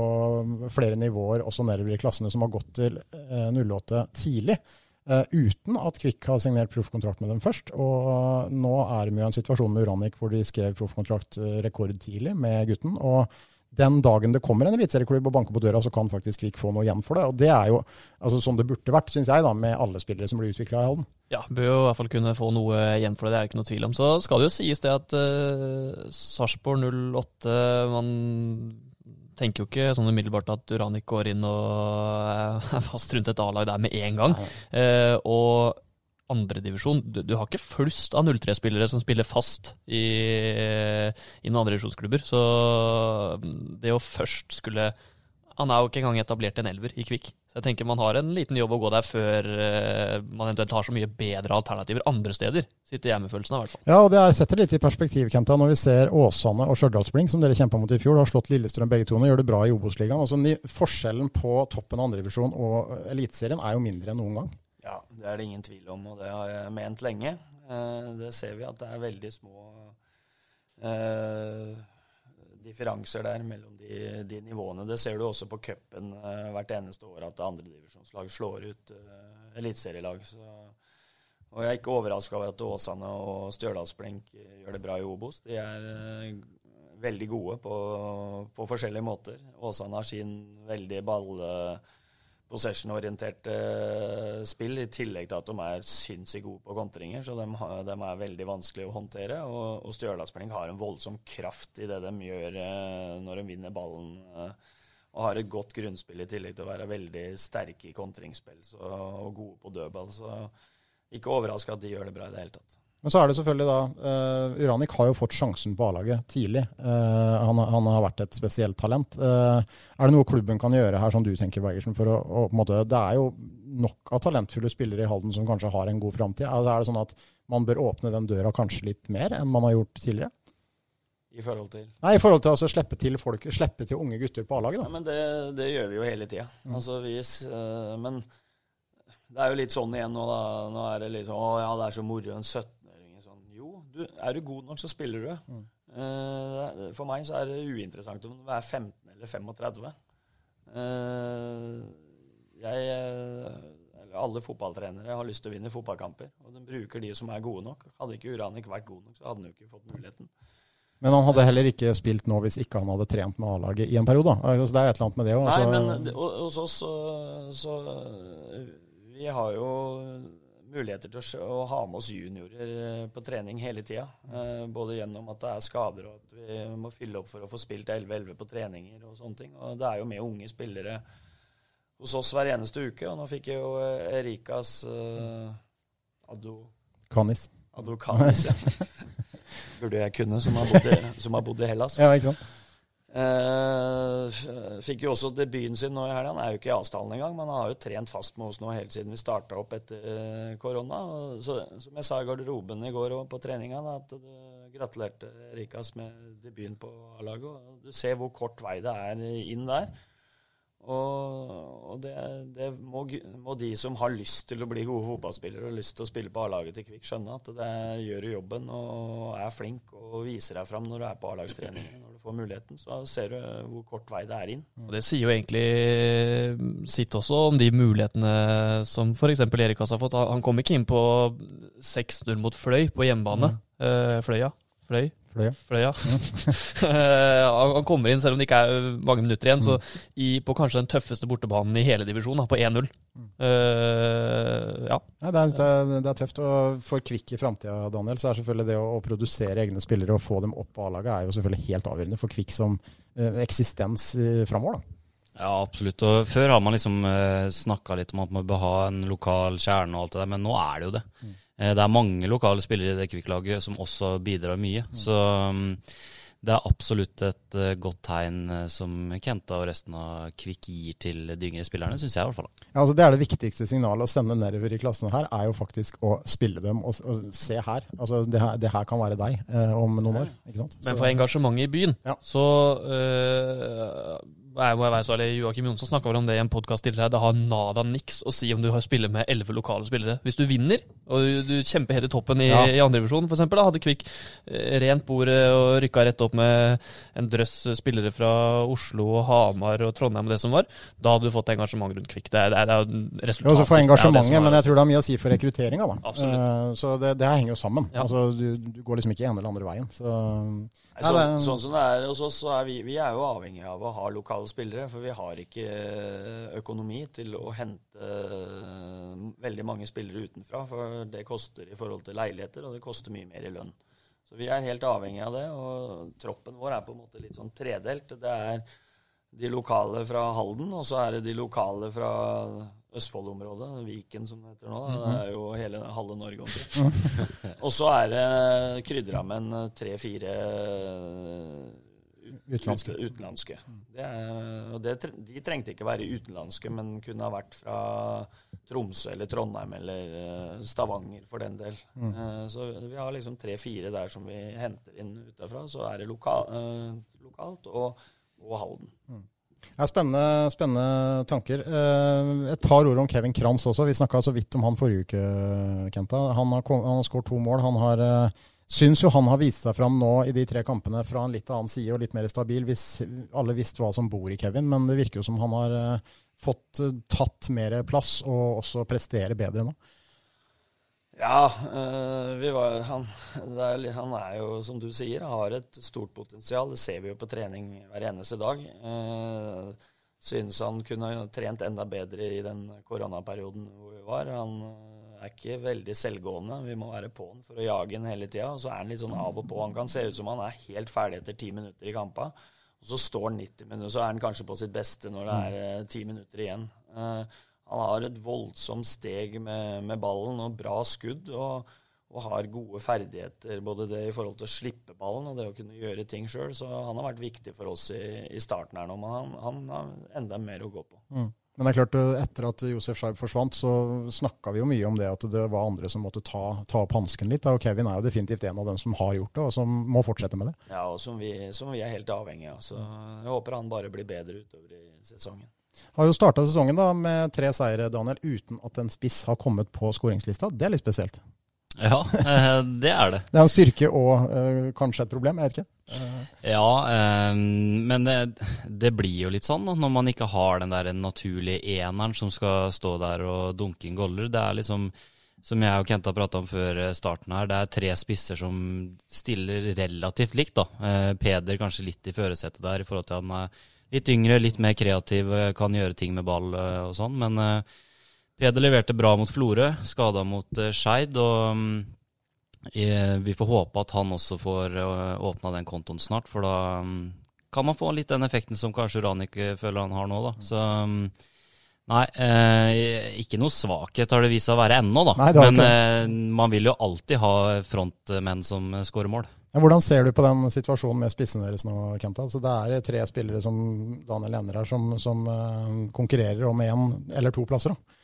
flere nivåer, også nedover i klassene, som har gått til eh, 08 tidlig. Uh, uten at Kvikk har signert proffkontrakt med dem først. Og uh, nå er de jo i en situasjon med Uranik hvor de skrev proffkontrakt uh, rekordtidlig med gutten. og den dagen det kommer en eliteserieklubb og banker på døra, så kan faktisk Kvikk få noe igjen for det. Og det er jo altså, som det burde vært, syns jeg, da, med alle spillere som blir utvikla i Halden. Ja, bør jo i hvert fall kunne få noe igjen for det, det er ikke noe tvil om. Så skal det jo sies det at uh, Sarpsborg 08 man tenker jo ikke sånn umiddelbart at Uranik går inn og er fast rundt et A-lag der med en gang. Eh, og andredivisjon du, du har ikke flust av 03-spillere som spiller fast i, i noen andre divisjonsklubber. Så det å først skulle Han er jo ikke engang etablert en elver i Kvikk. Så jeg tenker man har en liten jobb å gå der før uh, man eventuelt har så mye bedre alternativer andre steder. Sitter hjemmefølelsen av, i hvert fall. Ja, og det setter litt i perspektiv, Kenta, når vi ser Åsane og Stjørdalsblink, som dere kjempa mot i fjor, har slått Lillestrøm begge to og gjør det bra i Obos-ligaen. Altså, forskjellen på toppen av andredivisjon og Eliteserien er jo mindre enn noen gang. Ja, det er det ingen tvil om, og det har jeg ment lenge. Uh, det ser vi at det er veldig små differanser der mellom de, de, nivåene. Det ser du også på cupen eh, hvert eneste år, at andredivisjonslag slår ut eh, eliteserielag. Og jeg er ikke overraska over at Åsane og Stjørdalsblink gjør det bra i Obos. De er eh, veldig gode på, på, forskjellige måter. Åsane har sin veldig ball... Possession-orienterte eh, spill, i tillegg til at de er sinnssykt gode på kontringer. Så de, de, er veldig vanskelig å håndtere. Og, og Stjørdalsblink har en voldsom kraft i det de gjør eh, når de vinner ballen. Eh, og har et godt grunnspill i tillegg til å være veldig sterke i kontringsspill og gode på dødball. Så ikke overraska at de gjør det bra i det hele tatt. Men så er det selvfølgelig da uh, Uranik har jo fått sjansen på A-laget tidlig. Uh, han, han, har vært et spesielt talent. Uh, er det noe klubben kan gjøre her, som du tenker, Bergersen? For å, å, måte, det er jo nok av talentfulle spillere i Halden som kanskje har en god framtid. Altså, er det sånn at man bør åpne den døra kanskje litt mer enn man har gjort tidligere? I forhold til? Nei, I forhold til å altså, slippe til folk, slippe til unge gutter på A-laget. Ja, men det, det, gjør vi jo hele tida. Mm. Altså, men det er jo litt sånn igjen nå, da. Nå er det litt sånn Å ja, det er så moro. En 17 du, er du god nok, så spiller du. Mm. Uh, for meg så er det uinteressant om du er 15 eller 35. Uh, eh, jeg eller alle fotballtrenere har lyst til å vinne fotballkamper, og de bruker de som er gode nok. Hadde ikke Uranik vært god nok, så hadde han jo ikke fått muligheten. Men han hadde heller ikke spilt nå hvis ikke han hadde trent med A-laget i en periode. Altså, det er et eller annet med det òg. Nei, men hos oss så, så Vi har jo muligheter til å, ha med oss juniorer eh, på trening hele tida. Eh, både gjennom at det er skader og at vi må fylle opp for å få spilt 11-11 på treninger og sånne ting. Og det er jo med unge spillere hos oss hver eneste uke. Og nå fikk jeg jo eh, Erikas uh, Ado... Kanis. Ado Kanis, ja. Burde jeg kunne, som har bodd i, som har bodd i Hellas. Ja, ikke sant? Uh, fikk jo også debuten sin nå i helga. Han er jo ikke i avstanden engang, men han har jo trent fast med oss nå helt siden vi starta opp etter uh, korona. Så, som jeg sa i garderoben i går og på treninga, at du gratulerte Rikas med debuten på A-laget. Du ser hvor kort vei det er inn der. Og, og det, det må, må, de som har lyst til å bli gode fotballspillere og lyst til å spille på A-laget til Kvikk, skjønne at det gjør du jobben og er flink og viser deg fram når du er på A-lagstrening. Når du får muligheten, så ser du hvor kort vei det er inn. Og Det sier jo egentlig sitt også om de mulighetene som f.eks. Erik har fått. Han kom ikke inn på 6-0 mot Fløy på hjemmebane. Mm. Fløya. Fløy. Fløya. Fløya. han kommer inn, selv om det ikke er mange minutter igjen, mm. så i, på kanskje den tøffeste bortebanen i hele divisjonen, på 1-0. Mm. Uh, ja. ja det, er, det, er, det, er, tøft. Og for Kvikk i framtida, Daniel, så er selvfølgelig det å, å, produsere egne spillere og få dem opp på A-laget, er jo selvfølgelig helt avgjørende for Kvikk som uh, eksistens framover. Ja, absolutt. Og før har man liksom uh, snakka litt om at man bør ha en lokal kjerne og alt det der, men nå er det jo det. Mm. Eh, det er mange lokale spillere i det Kvikk-laget som også bidrar mye. Mm. Så um, det er absolutt et uh, godt tegn uh, som Kenta og resten av Kvikk gir til de yngre spillerne, syns jeg i hvert fall. Ja, altså det er det viktigste signalet å sende nedover i klassen her, er jo faktisk å spille dem og, og se her. Altså det her, det her kan være deg eh, om noen år. ikke sant? Men for engasjementet i byen, ja. så jeg må være så ærlig, Joakim Jonsson snakka om det i en podkast tidligere. Det har nada niks å si om du har spiller med elleve lokale spillere. Hvis du vinner, og du, kjemper helt i toppen i, ja. i andredivisjon f.eks., da hadde Kvikk eh, rent bordet og rykka rett opp med en drøss spillere fra Oslo og Hamar og Trondheim og det som var, da hadde du fått engasjement rundt Kvikk. Det er, det er resultatet. Jo, for engasjementet, men jeg tror det har mye å si for rekrutteringa. Uh, så det, det, henger jo sammen. Ja. Altså, du, du, går liksom ikke ene eller andre veien. Så så, sånn som det er hos oss, så er vi, vi er jo avhengig av å ha lokale spillere. For vi har ikke eh, økonomi til å hente eh, veldig mange spillere utenfra. For det koster i forhold til leiligheter, og det koster mye mer i lønn. Så vi er helt avhengig av det. Og troppen vår er på en måte litt sånn tredelt. Det er de lokale fra Halden, og så er det de lokale fra Østfold-området, Viken som det heter nå. Det mhm. er jo hele halve Norge omtrent. og så er det krydra med en tre-fire utenlandske. utenlandske. Det er, det, de trengte ikke være utenlandske, men kunne ha vært fra Tromsø eller Trondheim eller eh, Stavanger for den del. Mm. Eh, så vi har liksom tre-fire der som vi henter inn utafra. Så er det lokal, uh, lokalt og, og Halden. Mm. Ja, spennende, spennende, tanker. Eh, et par ord om Kevin Kranz også. Vi snakka så vidt om han forrige uke, Kenta. Han har, har skåret to mål. Han har, eh, syns jo han har vist seg fram nå i de tre kampene fra en litt annen side og litt mer stabil, hvis alle visste hva som bor i Kevin. Men det virker jo som han har eh, fått tatt mer plass og også presterer bedre nå. Ja, øh, var, han, er, han, er, jo, som du sier, har et stort potensial. Det ser vi jo på trening hver eneste dag. Uh, synes han kunne trent enda bedre i den koronaperioden hvor vi var. Han er ikke veldig selvgående. Vi må være på han for å jage han hele tida. Så er han litt sånn av og på. Han kan se ut som han er helt ferdig etter ti minutter i kampa. Og så står han 90 minutter, så er han kanskje på sitt beste når det er ti minutter igjen. Uh, han har et voldsomt steg med, med ballen og bra skudd. Og, og, har gode ferdigheter, både det i forhold til å slippe ballen og det å kunne gjøre ting sjøl. Så han har vært viktig for oss i, i starten her nå, men han, han, har enda mer å gå på. Mm. Men det er klart, etter at Josef Scheib forsvant, så snakka vi jo mye om det at det var andre som måtte ta, ta opp hansken litt. Og Kevin er jo definitivt en av dem som har gjort det, og som må fortsette med det. Ja, og som vi, som vi er helt avhengig av. Så jeg håper han bare blir bedre utover i sesongen. Har jo starta sesongen da med tre seire, Daniel, uten at en spiss har kommet på skåringslista. Det er litt spesielt. Ja, eh, det er det. Det er en styrke og øh, kanskje et problem, jeg vet ikke. Ja, øh, men det, det, blir jo litt sånn når man ikke har den der naturlige eneren som skal stå der og dunke inn goller. Det er liksom, som jeg og Kent har prata om før starten her, det er tre spisser som stiller relativt likt. da. Peder kanskje litt i førersetet der i forhold til at han er litt yngre, litt mer kreativ, eh, kan gjøre ting med ball eh, og sånn. Men uh, Peder leverte bra mot Florø, skada mot Skeid. Og um, vi får håpe at han også får åpna den kontoen snart, for da um, kan man få litt den effekten som kanskje Ranik føler han har nå, da. Så um, Nei, eh, ikke noe svakhet har det vist seg å være ennå, da. Nei, Men eh, man vil jo alltid ha frontmenn som skårer mål. Ja, hvordan ser du på den situasjonen med spissene deres nå, Kenta? Altså, det er tre spillere som Daniel nevner her, som, som uh, konkurrerer om én eller to plasser. Da.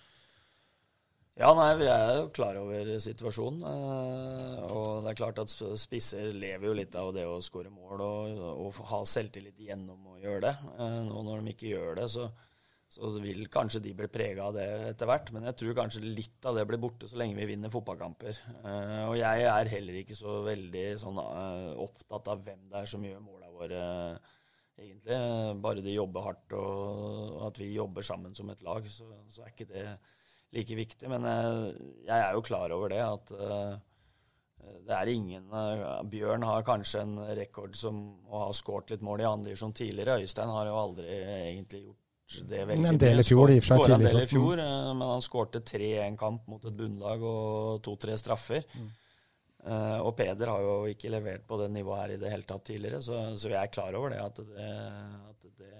Ja, nei, Vi er jo klar over situasjonen. Uh, og det er klart at spisser lever jo litt av det å skåre mål og, og, ha selvtillit gjennom å gjøre det. Nå når de ikke gjør det, så, så vil kanskje de bli prega av det etter hvert. Men jeg tror kanskje litt av det blir borte så lenge vi vinner fotballkamper. Uh, og jeg er heller ikke så veldig sånn, uh, opptatt av hvem det er som gjør måla våre, egentlig. Bare de jobber hardt og at vi jobber sammen som et lag, så, så er ikke det like viktig. Men jeg er jo klar over det at det er ingen Bjørn har kanskje en rekord som å ha skåret litt mål i andre divisjon tidligere. Øystein har jo aldri egentlig gjort det veldig En del i fjor, i og for seg. En del i fjor, eh, men han skårte tre i en kamp mot et bunnlag og to-tre straffer. Mm. Uh, og Peder har jo ikke levert på det nivået her i det hele tatt tidligere, så, så vi er klar over det at, det at, det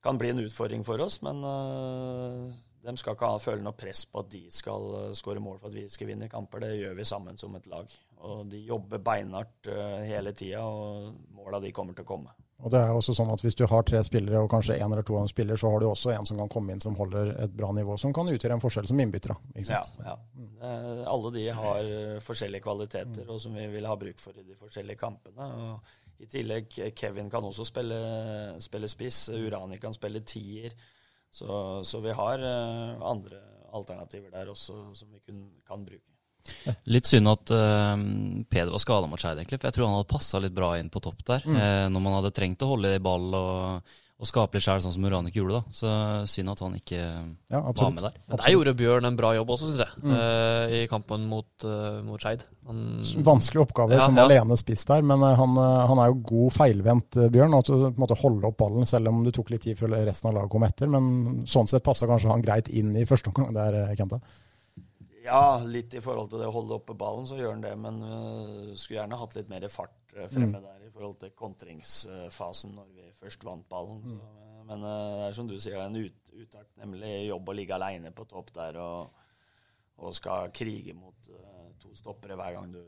kan bli en utfordring for oss. Men uh, de skal ikke ha, føle noe press på at de skal uh, skåre mål for at vi skal vinne kamper. Det gjør vi sammen som et lag. Og de jobber beinhardt hele tida, og måla de kommer til å komme. Og det er også sånn at Hvis du har tre spillere og kanskje én eller to av dem spiller, så har du også en som kan komme inn som holder et bra nivå, som kan utgjøre en forskjell som innbytter. Ja, ja. Mm. Alle de har forskjellige kvaliteter mm. og som vi vil ha bruk for i de forskjellige kampene. Og I tillegg, Kevin kan også spille, spille spiss, Urani kan spille tier. Så, så vi har eh, andre alternativer der også som vi kun, kan bruke. Litt synd at uh, Peder var skada mot Skeid, egentlig. For jeg tror han hadde passa litt bra inn på topp der. Mm. Eh, når man hadde trengt å holde i ball og, og skape litt sjøl, sånn som Uranik gjorde. da. Så synd at han ikke ja, var med der. Men Der gjorde Bjørn en bra jobb også, syns jeg. Mm. Uh, I kampen mot, uh, mot Skeid. Vanskelig oppgave ja, som ja. alene spiss der, men han, han, er jo god feilvendt, Bjørn. At du på en måte holde opp ballen, selv om det tok litt tid før resten av laget kom etter. Men sånn sett passa kanskje han greit inn i første omgang der, Kenta. Ja, litt i forhold til det å holde oppe ballen, så gjør han det. Men uh, skulle gjerne hatt litt mer fart uh, fremme mm. der i forhold til kontringsfasen når vi først vant ballen. Mm. Så, uh, men det er som du sier, en ut, utakknemlig jobb å ligge aleine på topp der og, og skal krige mot to stoppere hver gang du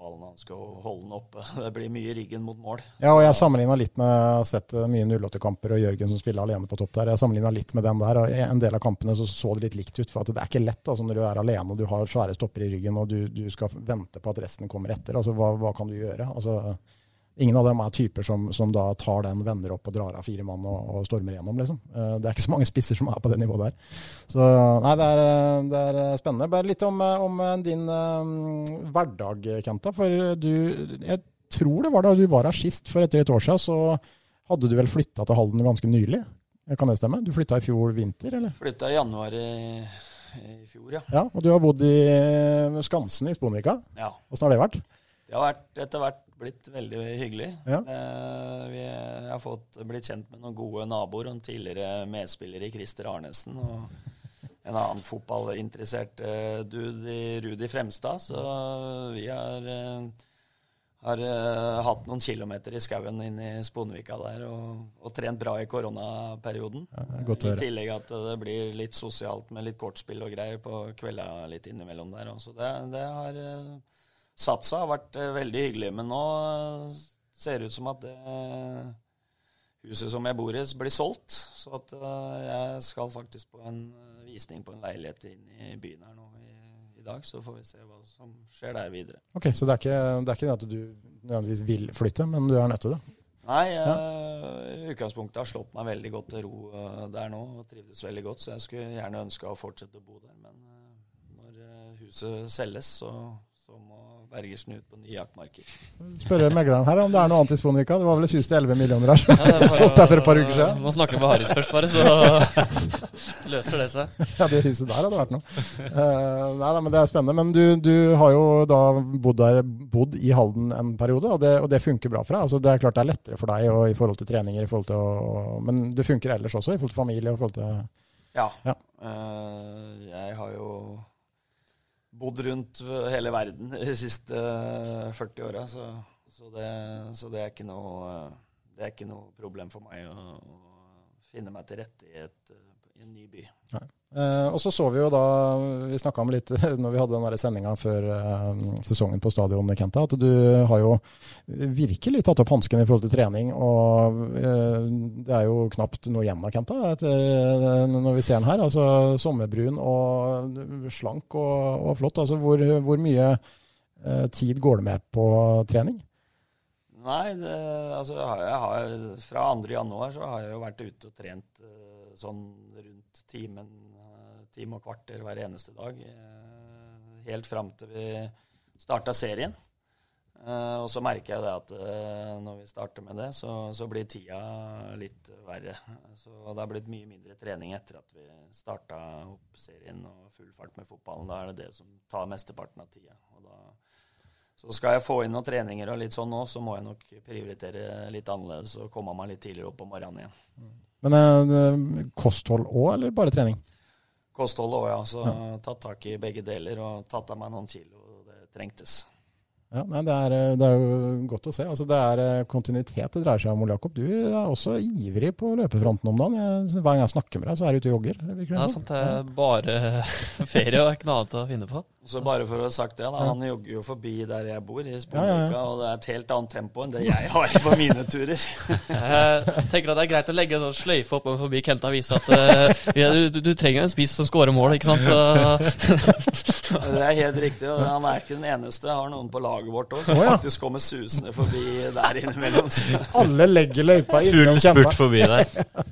ballen. Han skal holde den oppe. Det blir mye ryggen mot mål. Ja, og jeg sammenligna litt med Jeg har sett eh, mye 08-kamper og Jørgen som spiller alene på topp der. Jeg sammenligna litt med den der. og en del av kampene så, så det litt likt ut. For at det er ikke lett altså, når du er alene og du har svære stopper i ryggen og du, du skal vente på at resten kommer etter. Altså, hva, hva kan du gjøre? Altså, Ingen av dem er typer som, som, da tar den, vender opp og drar av fire mann og, og stormer gjennom. Liksom. Eh, det er ikke så mange spisser som er på det nivået der. Så nei, det er, det er spennende. Bare litt om, om din um, hverdag, Kenta. For du Jeg tror det var da du var her sist for et år siden, så hadde du vel flytta til Halden ganske nylig? Kan det stemme? Du flytta i fjor vinter, eller? Flytta i januar i, i fjor, ja. ja. Og du har bodd i Skansen i Sponvika. Ja. Åssen har det vært? Det har vært etter hvert blitt veldig hyggelig. Ja. Eh, vi har fått blitt kjent med noen gode naboer og en tidligere medspiller i Christer Arnesen. og en annen fotballinteressert uh, dude i Rudi Fremstad. Så vi har, uh, har uh, hatt noen kilometer i skauen inn i Sponvika der og, og, trent bra i koronaperioden. Ja, I tillegg at det blir litt sosialt med litt kortspill og greier på kvelda litt innimellom der. Så det, det har satsa har vært uh, veldig hyggelig. Men nå uh, ser det ut som at det uh, huset som jeg bor i, blir solgt. Så at jeg skal faktisk på en visning på en leilighet inn i byen her nå i, i, dag. Så får vi se hva som skjer der videre. Ok, Så det er ikke det, er ikke det at du nødvendigvis vil flytte, men du er nødt til det? Nei, ja. i utgangspunktet har slått meg veldig godt til ro der nå og trivdes veldig godt. Så jeg skulle gjerne ønska å fortsette å bo der. Men når huset selges, så Bergersen ut på nye jaktmarker. Spørre megleren her om det er noe annet i Sponvika. Det var vel et hus til 11 millioner her som ble solgt der for et par uker siden. Må snakke med Haris først, bare, så løser det seg. Ja, det huset der hadde vært noe. Uh, nei, nei, men Det er spennende. Men du, du, har jo da bodd, der, bodd i Halden en periode, og det, og det, funker bra for deg. Altså, det er klart det er lettere for deg og, i forhold til treninger, i forhold til å, men det funker ellers også, i forhold til familie? og i forhold til... Ja. ja. Uh, jeg har jo bodd rundt hele verden de siste 40 åra, så, så, så, det er ikke noe, det er ikke noe problem for meg å, å finne meg til rette i, et, i en ny by. Nei. Eh, og så så vi jo da, vi snakka om litt når vi hadde den sendinga før eh, sesongen på stadionet, Kenta, at du har jo virkelig tatt opp hansken i forhold til trening. Og eh, det er jo knapt noe igjen av Kenta etter, når vi ser den her. Altså sommerbrun og slank og, og flott. Altså hvor, hvor mye tid går det med på trening? Nei, det, altså jeg har, fra 2. januar så har jeg jo vært ute og trent eh, sånn rundt timen, eh, time og kvarter hver eneste dag. eh, Helt fram til vi starta serien. Og så merker jeg det at når vi starter med det, så, så blir tida litt verre. Så det har blitt mye mindre trening etter at vi starta opp serien og full fart med fotballen. Da er det det som tar mesteparten av tida. Og da, så skal jeg få inn noen treninger og litt sånn nå, så må jeg nok prioritere litt annerledes og komme meg litt tidligere opp om morgenen igjen. Men eh, kosthold òg, eller bare trening? Kosthold òg, ja. Så tatt tak i begge deler og tatt av meg noen kilo. Det trengtes. Ja, nei, det, er, eh, det er jo godt å se. Altså, det er eh, kontinuitet det dreier seg om, Ole Jakob. Du er også ivrig på løpefronten om dagen. Jeg, hver gang jeg snakker med deg, så er du ute og jogger. Det er sant, det er bare ferie og ikke noe annet å finne på. Så bare for å ha sagt det, da, han jogger jo forbi der jeg bor, i Ja, ja, ja. og det er et helt annet tempo enn det jeg har på mine turer. Jeg tenker at det er greit å legge en sånn sløyfe opp forbi Kenta og vise at uh, du, du, du trenger en spiss som scorer mål, ikke sant. Så, Det er helt riktig, og han er ikke den eneste. Jeg har noen på laget vårt òg som oh, ja. faktisk kommer susende forbi der innimellom. Alle legger løypa Full innom spurt forbi der.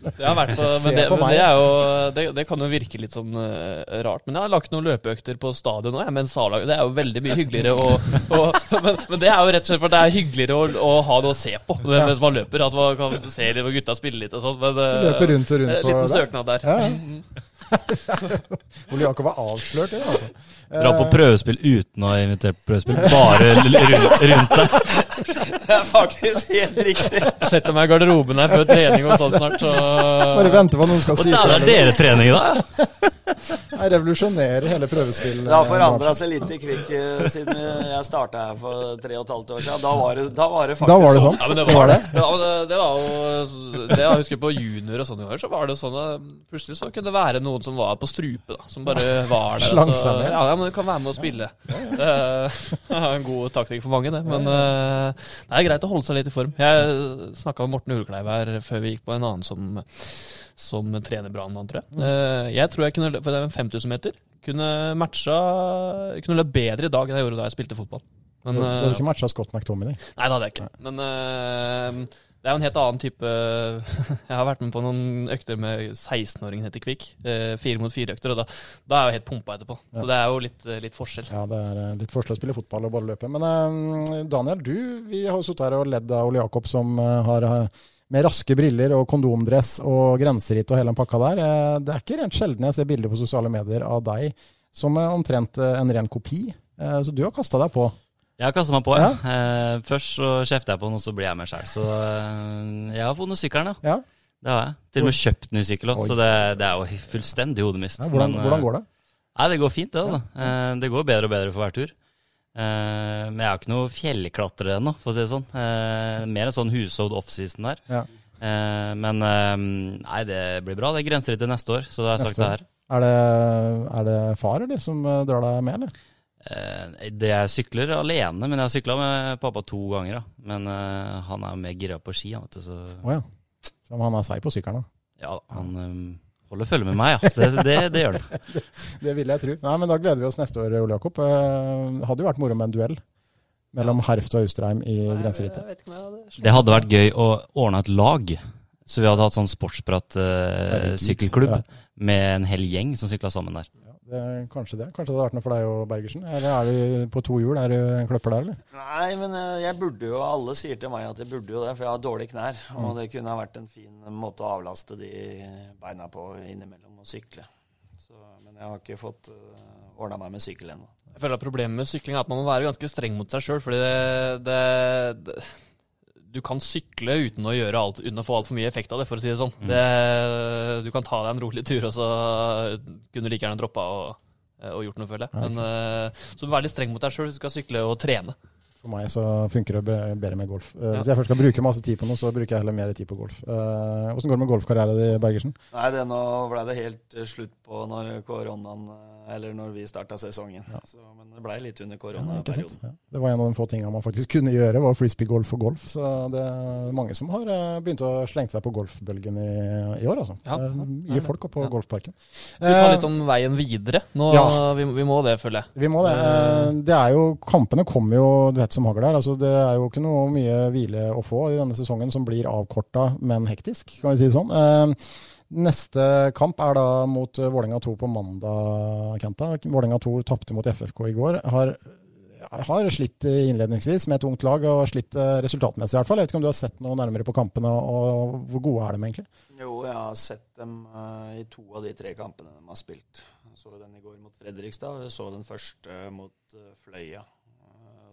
det har vært på, men, det, men det er jo det, det kan jo virke litt sånn uh, rart. Men jeg har lagt noen løpeøkter på stadion nå, jeg, mens A-laget Det er jo veldig mye hyggeligere å, å men, men det er jo rett og slett for det er hyggeligere å, å ha noe å se på mens man løper. At man kan se litt og gutta spille litt og sånn. Men eh, Løper rundt og rundt eh, på liten søknad der. Ja. Ole Jakob har avslørt det, altså. Dra på prøvespill uten å ha invitert på prøvespill. Bare rundt, rundt deg. det er faktisk helt riktig. Setter meg i garderoben her før trening og sånn snart, så Bare vente på noen skal Og si der er dere trening, da! Jeg revolusjonerer hele prøvespillet. Det har forandra seg litt i Kvikk eh, siden jeg starta her for tre og et halvt år siden. Da var det, da var det faktisk Da var det sånn? Ja, men det Det var var det? det. Ja, det, det var jo Det jeg husker på junior og sånn i år, så var det sånn at plutselig så kunne det være noen som var på strupe, da. Som bare var der. Slang og så- Ja, ja, men du kan være med og spille. Det er en god taktikk for mange, det. Men eh, det er greit å holde seg litt i form. Jeg snakka med Morten Ulkleiv her før vi gikk på en annen som som trener Brann, han, tror jeg. Eh, Jeg tror jeg kunne, for det er en 5000 meter, kunne matcha Kunne løpt bedre i dag enn jeg gjorde da jeg spilte fotball. Men, du hadde eh, ikke matcha Scott McTominay? Nei, det hadde jeg ikke. Men det er jo en helt annen type Jeg har vært med på noen økter med 16-åringen heter Kvikk. øh, Fire mot fire-økter, og da, da er jeg jo helt pumpa etterpå. Ja. Så det er jo litt, øh, litt forskjell. Ja, det er eh, litt forskjell å spille fotball og bare løpe. Men eh, Daniel, du, vi har jo sittet her og ledd av Ole Jakob som eh, har eh, med raske briller og kondomdress og grenseritt og hele den pakka der. Eh, det er ikke rent sjelden jeg ser bilder på sosiale medier av deg som er omtrent eh, en ren kopi. Eh, så du har kasta deg på. Jeg har kasta meg på, ja. Eh, først så kjefter jeg på den, og så blir jeg med sjøl. Så eh, jeg har funnet sykkelen, ja. Ja. Det har jeg. Til og med kjøpt ny sykkel òg, så det, det er jo fullstendig hodemist. Ja, hvordan, Men, eh, hvordan går det? Nei, det går fint, det, altså. Eh, det går bedre og bedre for hver tur. Eh, men jeg er jo ikke noe fjellklatrer ennå, for å si det sånn. Eh, mer en sånn hushovd offseason der. Ja. Eh, men eh, nei, det blir bra. Det grenser litt til neste år, så da har jeg sagt det her. Er det, er det far eller som eh, drar deg med, eller? Eh, det jeg sykler alene, men jeg har sykla med pappa to ganger. da. Men uh, han er mer gira på ski, vet du, så Oh, ja. Så han er seig på sykkelen, da. ja, han um, holder følge med meg, ja. Det, det, det gjør han. Det vil jeg tro. Nei, men Da gleder vi oss neste år, Ole Jakob. Uh, hadde jo vært moro med en duell mellom Herft og Austrheim i grenserittet. Det hadde vært gøy å ordne et lag. Så vi hadde hatt sånn sportsprat-sykkelklubb ja. med en hel gjeng som sykla sammen der. Det, kanskje det. Kanskje det hadde vært noe for deg og Bergersen? Eller er du på to hjul? Er du en kløpper der, eller? Nei, men eh, jeg burde jo Alle sier til meg at jeg burde jo det, for jeg har dårlige knær. Og det kunne ha vært en fin måte å avlaste de beina på innimellom og sykle. Så, men jeg har ikke fått uh, ordna meg med sykkel ennå. Jeg føler at Problemet med sykling er at man må være ganske streng mot seg sjøl. Fordi det, det, det Du kan sykle uten å, gjøre alt, uten å få altfor mye effekt av det, for å si det sånn. Det, du kan ta deg en rolig tur, og så kunne du like gjerne droppa og, og gjort noe, føler jeg. Men, eh, så vær litt streng mot deg sjøl hvis du skal sykle og trene. For meg så funker det bedre med golf. Eh, Ja. Hvis jeg først skal bruke masse tid på noe, så bruker jeg heller mer tid på golf. Eh, Åssen går det med golfkarrieren din, Bergersen? Nei, det nå ble det helt eh, slutt på når koronaen eh, Eller når vi starta sesongen. Ja. Så, men det blei litt under koronaperioden. Ja. Det var en av de få tingene man faktisk kunne gjøre, var frisbee-golf og golf. Så det er mange som har eh, begynt å slenge seg på golfbølgen i, i år, altså. Ja. Mye folk på Ja. golfparken. Skal vi ta Eh, litt om veien videre? Nå, Ja. vi, vi må det, føler jeg. Vi må det. Eh, Det er jo, Kampene kommer jo du vet, som hagl her. Altså, det er jo ikke noe mye hvile å få i denne sesongen som blir avkorta, men hektisk, kan vi si det sånn. Eh, neste kamp er da mot eh, Vålerenga 2 på mandag, Kenta. Vålerenga 2 tapte mot FFK i går. Har, har slitt innledningsvis med et ungt lag, og har slitt eh, resultatmessig i hvert fall. Jeg vet ikke om du har sett noe nærmere på kampene, og hvor gode er de egentlig? Jo, jeg har sett dem i to av de tre kampene de har spilt. Jeg så den i går mot Fredrikstad, og så den første mot Fløya.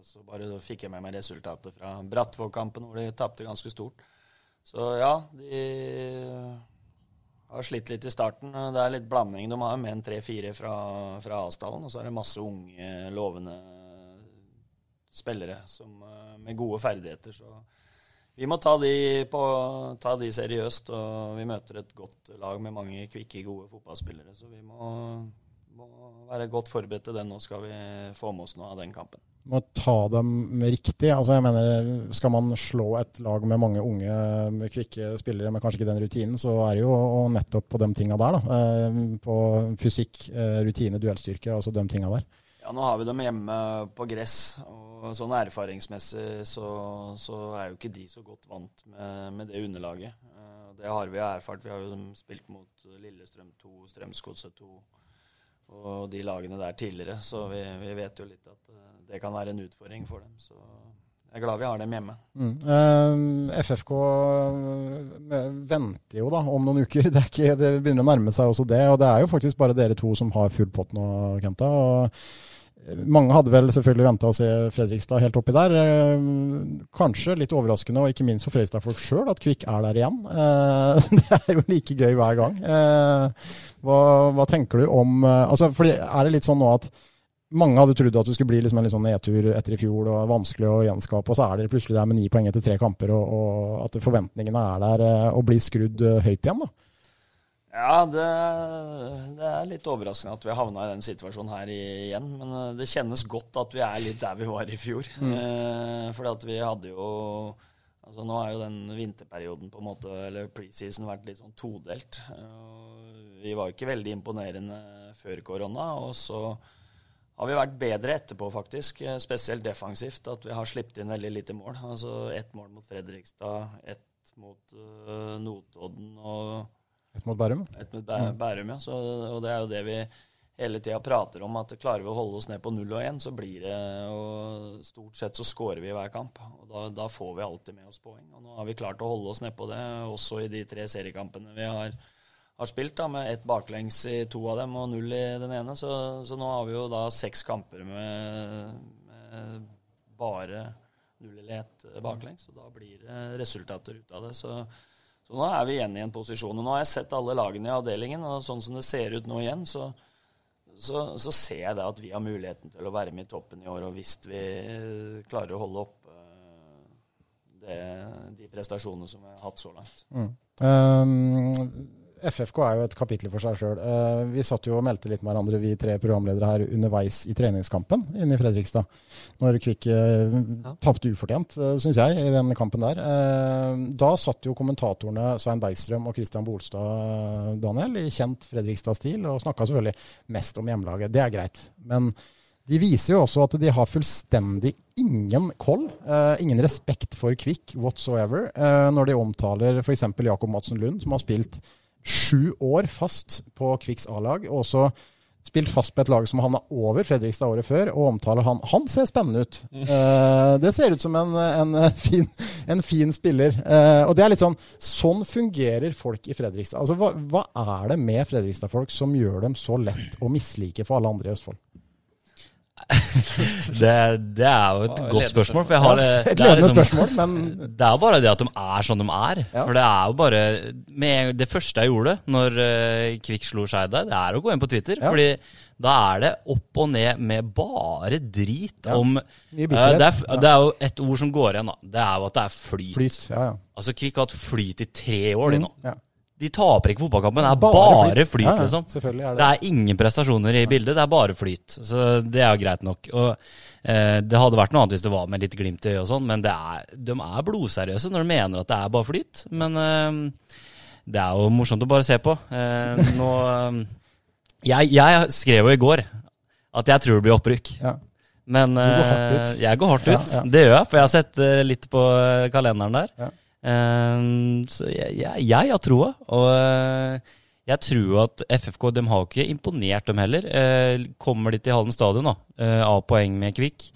Uh, så bare fikk jeg med meg resultatet fra Brattvåg-kampen, hvor de tapte ganske stort. Så ja, de har slitt litt i starten. Det er litt blanding. De har med en tre-fire fra, fra Asdalen, og så er det masse unge, lovende spillere som, med gode ferdigheter. så vi må ta de, på, ta de, seriøst, og vi møter et godt lag med mange kvikke, gode fotballspillere. Så vi må, må være godt forberedt til den. Nå skal vi få med oss noe av den kampen. Må ta dem riktig. Altså jeg mener, Skal man slå et lag med mange unge, med kvikke spillere med kanskje ikke den rutinen, så er det jo nettopp på de tinga der. da. Eh, på fysikk, eh, rutine, duellstyrke, altså de tinga der. Ja, nå har vi dem hjemme på gress. og Sånn erfaringsmessig så, så er jo ikke de så godt vant med, med, det underlaget. Eh, det har vi erfart. Vi har jo spilt mot Lillestrøm 2, Strømsgodset 2 og de lagene der tidligere. Så vi, vi, vet jo litt at eh, det kan være en utfordring for dem. Så jeg er glad vi har dem hjemme. Mm. Eh, FFK venter jo da om noen uker. Det, ikke, det, begynner å nærme seg også det. Og det er jo faktisk bare dere to som har full pott nå, Kenta. og mange hadde vel selvfølgelig venta å se Fredrikstad helt oppi der. Eh, kanskje litt overraskende, og ikke minst for Fredrikstad-folk sjøl, at Kvikk er der igjen. Eh, det er jo like gøy hver gang. Eh, hva, hva tenker du om altså, fordi Er det litt sånn nå at mange hadde trodd at det skulle bli liksom en litt sånn nedtur etter i fjor og vanskelig å gjenskape, og så er det plutselig der med ni poeng etter tre kamper, og, og at forventningene er der og blir skrudd høyt igjen? da? Ja, det, det, er litt overraskende at vi har havna i den situasjonen her igjen. Men eh, det kjennes godt at vi er litt der vi var i fjor. Mm. Eh, fordi at vi hadde jo Altså Nå er jo den vinterperioden på en måte, eller preseason vært litt sånn todelt. Eh, vi var jo ikke veldig imponerende før korona. Og så har vi vært bedre etterpå, faktisk. Eh, spesielt defensivt. At vi har sluppet inn veldig lite mål. Altså ett mål mot Fredrikstad, ett mot uh, Notodden og et mot Bærum? Ett mot Bærum, ja. Så, og det er jo det vi hele tida prater om, at klarer vi å holde oss ned på 0 og 1, så blir det og Stort sett så scorer vi hver kamp. og da, da, får vi alltid med oss poeng. og Nå har vi klart å holde oss ned på det, også i de tre seriekampene vi har, har spilt, da, med ett baklengs i to av dem og null i den ene. Så, så nå har vi jo da seks kamper med, med bare null eller ett baklengs, og da blir det resultater ut av det. så så nå er vi igjen i en posisjon. Og nå har jeg sett alle lagene i avdelingen, og sånn som det ser ut nå igjen, så, så, så ser jeg det at vi har muligheten til å være med i toppen i år. Og hvis vi klarer å holde opp det, de prestasjonene som vi har hatt så langt. Mm. Um, FFK er jo et kapittel for seg sjøl. Uh, vi satt jo og meldte litt med hverandre, vi tre programledere her underveis i treningskampen inne i Fredrikstad. Når Kvikk uh, ja. tapte ufortjent, uh, syns jeg, i den kampen der. Uh, da satt jo kommentatorene Svein Beistrøm og Christian Bolstad, Daniel, i kjent Fredrikstad-stil, og snakka selvfølgelig mest om hjemmelaget. Det er greit. Men de viser jo også at de har fullstendig ingen koll, ingen respekt for Kvikk whatsoever, når de omtaler f.eks. Jakob Madsen Lund, som har spilt sju år fast på Kvikks A-lag. og også spilt fast på et lag som havna over Fredrikstad året før, og omtaler han Han ser spennende ut. Uh, det ser ut som en, en, fin, en fin, spiller. Uh, og det er litt sånn Sånn fungerer folk i Fredrikstad. Altså, hva, hva er det med Fredrikstad-folk som gjør dem så lett å mislike for alle andre i Østfold? Det, det, er jo et godt spørsmål. For jeg har, ja, et ledende liksom, spørsmål, men Det er jo bare det at de er sånn de er. Ja. For det er jo bare med, Det første jeg gjorde når uh, Kvikk slo Skeid det er å gå inn på Twitter. Ja. Fordi da er det opp og ned med bare drit om uh, det, er, det, er, jo et ord som går igjen, da. Det er jo at det er flyt. flyt altså Kvikk har hatt flyt i tre år, de nå. Mm, de taper ikke fotballkampen. Det er bare, bare flyt, flyt liksom. Er det. det. er ingen prestasjoner i bildet, det er bare flyt. Så det er jo greit nok. Og eh, Det hadde vært noe annet hvis det var med litt glimt i øyet og sånn, men er, de er blodseriøse når de mener at det er bare flyt. Men eh, det er jo morsomt å bare se på. Eh, nå eh, jeg, jeg, skrev jo i går at jeg tror det blir opprykk. Ja. Men går eh, jeg går hardt ut. ja. Det gjør jeg, for jeg har sett eh, litt på kalenderen der. Ja. Eh, så jeg, jeg, jeg har troa. Og eh, jeg tror at FFK de har ikke imponert, dem heller. Eh, kommer de til Hallen stadion, da, eh, av poeng med Kvikk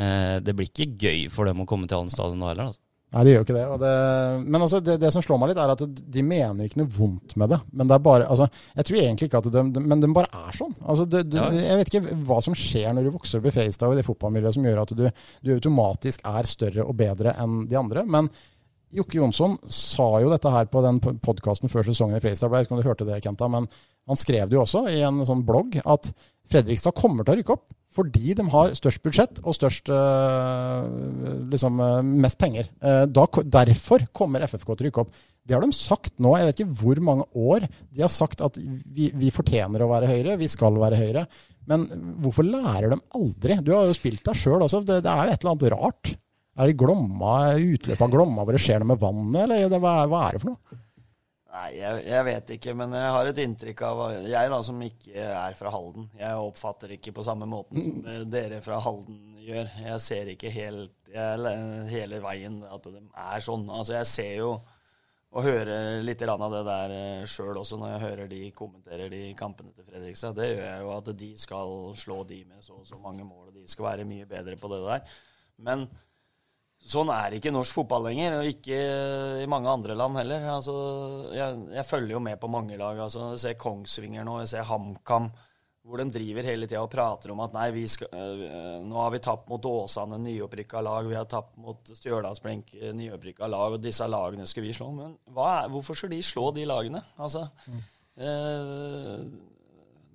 Det blir ikke gøy for dem å komme til Hallen stadion nå heller. Altså. Nei, det gjør ikke det. Det men altså, det, det som slår meg litt, er at de mener ikke noe vondt med det. Men det er bare, altså, jeg tror egentlig ikke at de, de Men de bare er sånn. Altså, de, de, Ja. Jeg vet ikke hva som skjer når du vokser opp i Fredrikstad og i det fotballmiljøet som gjør at du, du automatisk er større og bedre enn de andre. Men Jokke Jonsson sa jo dette her på den podkasten før sesongen i Fredrikstad. Jeg vet ikke om du hørte det, Kenta, men han skrev det jo også i en sånn blogg at Fredrikstad kommer til å rykke opp. Fordi de har størst budsjett og størst øh, liksom, øh, mest penger. Eh, Da, derfor kommer FFK til å rykke opp. Det har de sagt nå, jeg vet ikke hvor mange år. De har sagt at vi, vi fortjener å være høyere, vi skal være høyere. Men hvorfor lærer de aldri? Du har jo spilt deg sjøl også. Det, det er jo et eller annet rart. Er det Glomma, utløpet av Glomma hvor det skjer noe med vannet, eller det, hva, hva er det for noe? Nei, jeg, jeg vet ikke, men jeg har et inntrykk av Jeg da, som ikke er fra Halden, jeg oppfatter ikke på samme måten som dere fra Halden gjør. Jeg ser ikke helt jeg, hele veien at de er sånn. Altså, jeg ser jo og hører litt av det der sjøl også, når jeg hører de kommenterer de kampene til Fredrikstad. Det gjør jeg jo at de skal slå de med så og så mange mål, og de skal være mye bedre på det der. Men Sånn er ikke norsk fotball lenger, og ikke i mange andre land heller. Altså, jeg, jeg følger jo med på mange lag. Altså, jeg ser Kongsvinger nå, jeg ser HamKam, hvor de driver hele tida og prater om at nei, vi skal, øh, nå har vi tapt mot Åsane, nyopprykka lag, vi har tapt mot Stjørdalsblink, øh, nyopprykka lag, og disse lagene skal vi slå. Men er, hvorfor skal de slå de lagene? Altså, eh,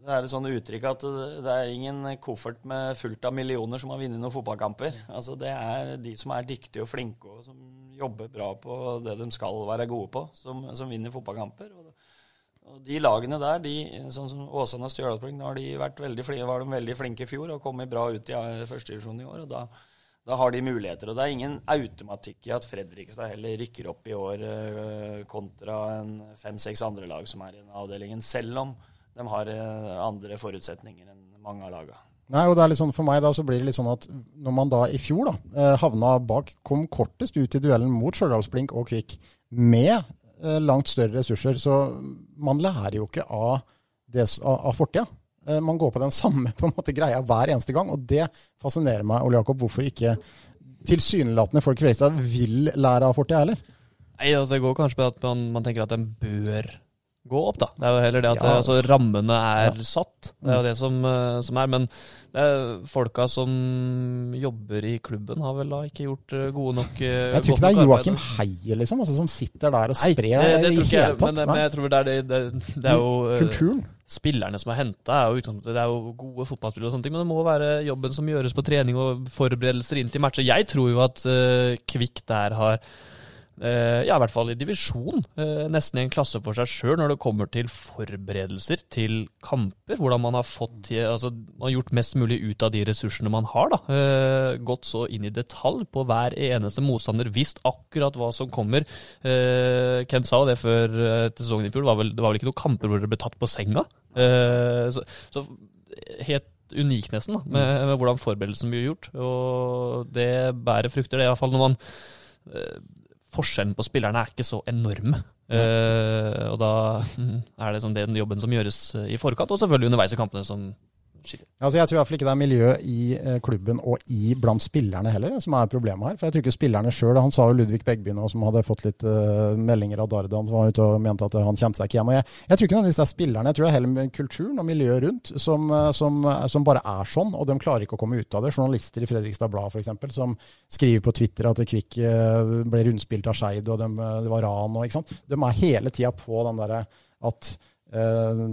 det er et sånt uttrykk at det er ingen koffert med fullt av millioner som har vunnet noen fotballkamper. Altså Det er de som er dyktige og flinke og som jobber bra på det de skal være gode på, som, som vinner fotballkamper. Og, og de lagene der, de, sånn som Åsane og Stjørdalsblink, var de veldig flinke i fjor og kommet bra ut i eh, førstedivisjon i år. og da, da har de muligheter. Og det er ingen automatikk i at Fredrikstad heller rykker opp i år øh, kontra en fem-seks andre lag som er i den avdelingen, selv om de har eh, andre forutsetninger enn mange av lagene. Nei, og det er litt sånn For meg da, så blir det litt sånn at når man da i fjor da, eh, havna bak, kom kortest ut i duellen mot Stjørdalsblink og Kvikk med eh, langt større ressurser, så man lærer jo ikke av, det, av, av fortida. Eh, Man går på den samme på en måte greia hver eneste gang, og det fascinerer meg, Ole Jakob, hvorfor ikke tilsynelatende folk i Fredrikstad vil lære av fortida heller. Nei, altså, Det går kanskje på at man, man tenker at en bør gå opp, da. Det er jo heller det at Ja. altså, rammene er Ja. satt. Det er jo det som, eh, som er. Men det er folka som jobber i klubben, har vel da ikke gjort eh, gode nok eh, Jeg tror ikke det er Joakim. Heie liksom, altså, som sitter der og Nei, sprer det, det i hele tatt. Men, men jeg tror det er, det, det, det er jo Kulturen. Spillerne som er henta, er Det er jo gode fotballspillere og sånne ting, men det må være jobben som gjøres på trening og forberedelser inn til matcher. Jeg tror jo at uh, Kvikk der har ja, i hvert fall i divisjon. eh, nesten i en klasse for seg sjøl når det kommer til forberedelser til kamper. Hvordan man har fått til, altså, man har gjort mest mulig ut av de ressursene man har. da. Eh, gått så inn i detalj på hver eneste motstander. Visst akkurat hva som kommer. Eh, Kent sa det før eh, til sesongen i fjor. Det var, vel, det var vel ikke noen kamper hvor dere ble tatt på senga. Eh, så, så helt unik nesten, da, med, med hvordan forberedelsen blir gjort. Og det bærer frukter, det iallfall når man eh, Forskjellen på spillerne er ikke så enorm. Uh, og da er det som den jobben som gjøres eh, i forkant, og selvfølgelig underveis i kampene, som. Altså jeg tror i hvert fall ikke det er miljø i eh, klubben og i blant spillerne heller som er problemet her. For jeg tror ikke spillerne sjøl Han sa jo Ludvig Begby nå, som hadde fått litt eh, meldinger av Dardan, som var ute og mente at han kjente seg ikke igjen. Og jeg, jeg tror ikke nødvendigvis det er spillerne, jeg tror det er heller kulturen og miljøet rundt som, eh, som, som bare er sånn, og de klarer ikke å komme ut av det. Journalister i Fredrikstad Blad f.eks. som skriver på Twitter at Kvikk eh, ble rundspilt av Skeid, og eh, det var ran og ikke sant. De er hele tida på den derre at eh,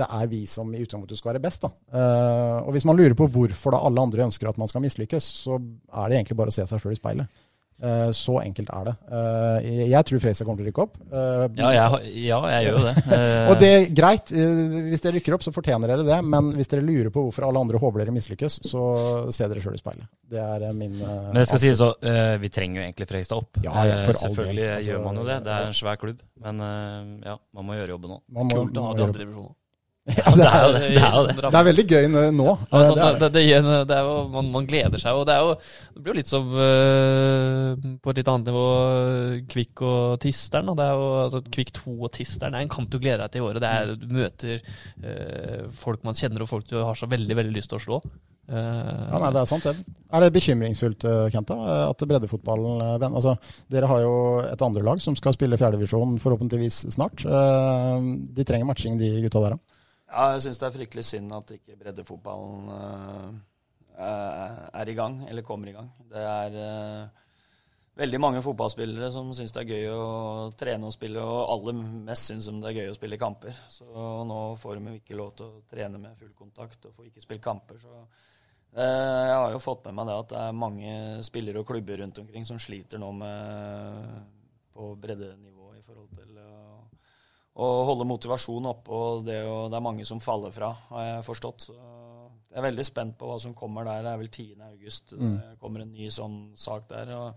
det er vi som i utgangspunktet skal være best. Da. Uh, og hvis man lurer på hvorfor da alle andre ønsker at man skal mislykkes, så er det egentlig bare å se seg sjøl i speilet. Uh, så enkelt er det. Uh, jeg, tror Fredrikstad kommer til å rykke opp. Uh, Ja, jeg, ja, jeg gjør jo det. Og det er greit. hvis dere rykker opp, så fortjener dere det. Men hvis dere lurer på hvorfor alle andre håper dere mislykkes, så se dere sjøl i speilet. Det er min Men jeg skal si så, vi trenger jo egentlig Fredrikstad opp. Ja, for Selvfølgelig del. Altså, gjør man jo det. Det er en svær klubb. Men ja, man må gjøre jobben òg. Kult å ha de andre divisjonene. Ja, det, er, det, er, Det er det. er veldig gøy nå. sånn, man, gleder seg, og det jo Det blir jo litt som uh, på et litt annet nivå Kvikk og Tisteren. Og Det jo, altså, Kvikk 2 og Tisteren er en kamp du gleder deg til i året. Det er, du møter uh, folk man kjenner, og folk du har så veldig veldig lyst til å slå. Uh, Ja, nei, det er sant det. Er det bekymringsfullt, eh, Kenta, at breddefotballen eh, altså, Dere har jo et andre lag som skal spille fjerdedivisjon forhåpentligvis snart. Eh, De trenger matching, de gutta der òg. Ja, jeg syns det er fryktelig synd at ikke breddefotballen uh, er i gang, eller kommer i gang. Det er uh, veldig mange fotballspillere som syns det er gøy å trene og spille, og aller mest syns det er gøy å spille kamper. Så nå får de ikke lov til å trene med full kontakt og får ikke spille kamper. så eh, jeg har jo fått med meg det at det er mange spillere og klubber rundt omkring som sliter nå med på breddenivå i forhold til å, å holde motivasjonen oppe. Og det, å- det er mange som faller fra, har jeg forstått. Så jeg er veldig spent på hva som kommer der. Det er vel 10. august. Det kommer en ny sånn sak der. og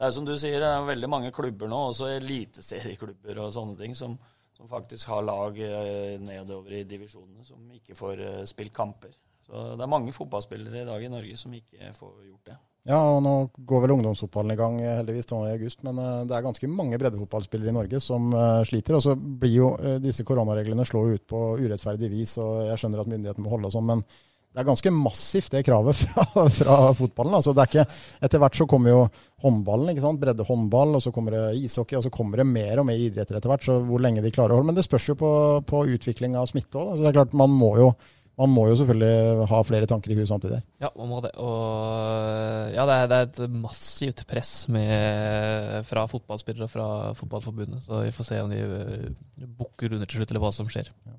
det er som du sier, det er veldig mange klubber nå, også eliteserieklubber og sånne ting, som, som faktisk har lag eh, nedover i divisjonene som ikke får eh, spilt kamper. Så det er mange fotballspillere i dag i Norge som ikke får gjort det. Ja, og nå går vel ungdomsfotballen i gang eh, heldigvis nå i august, men eh, det er ganske mange breddefotballspillere i Norge som eh, sliter. Og så blir jo disse koronareglene slår ut på urettferdig vis, og jeg skjønner at myndighetene må holde og sånn, men det er ganske massivt det kravet fra, fra fotballen. Altså, ikke, etter hvert så kommer jo håndballen, ikke sant? breddehåndball, og så kommer det ishockey, og så kommer det mer og mer idretter etter hvert, så hvor lenge de klarer å holde. Men det spørs jo på, på utvikling av smitte òg. Altså, det er klart, man må jo man må jo selvfølgelig ha flere tanker i huet samtidig. Ja, man må det. Og ja, det er, det er et massivt press med, fra fotballspillere og fra Fotballforbundet. Så vi får se om de uh, bukker under til slutt, eller hva som skjer. Ja.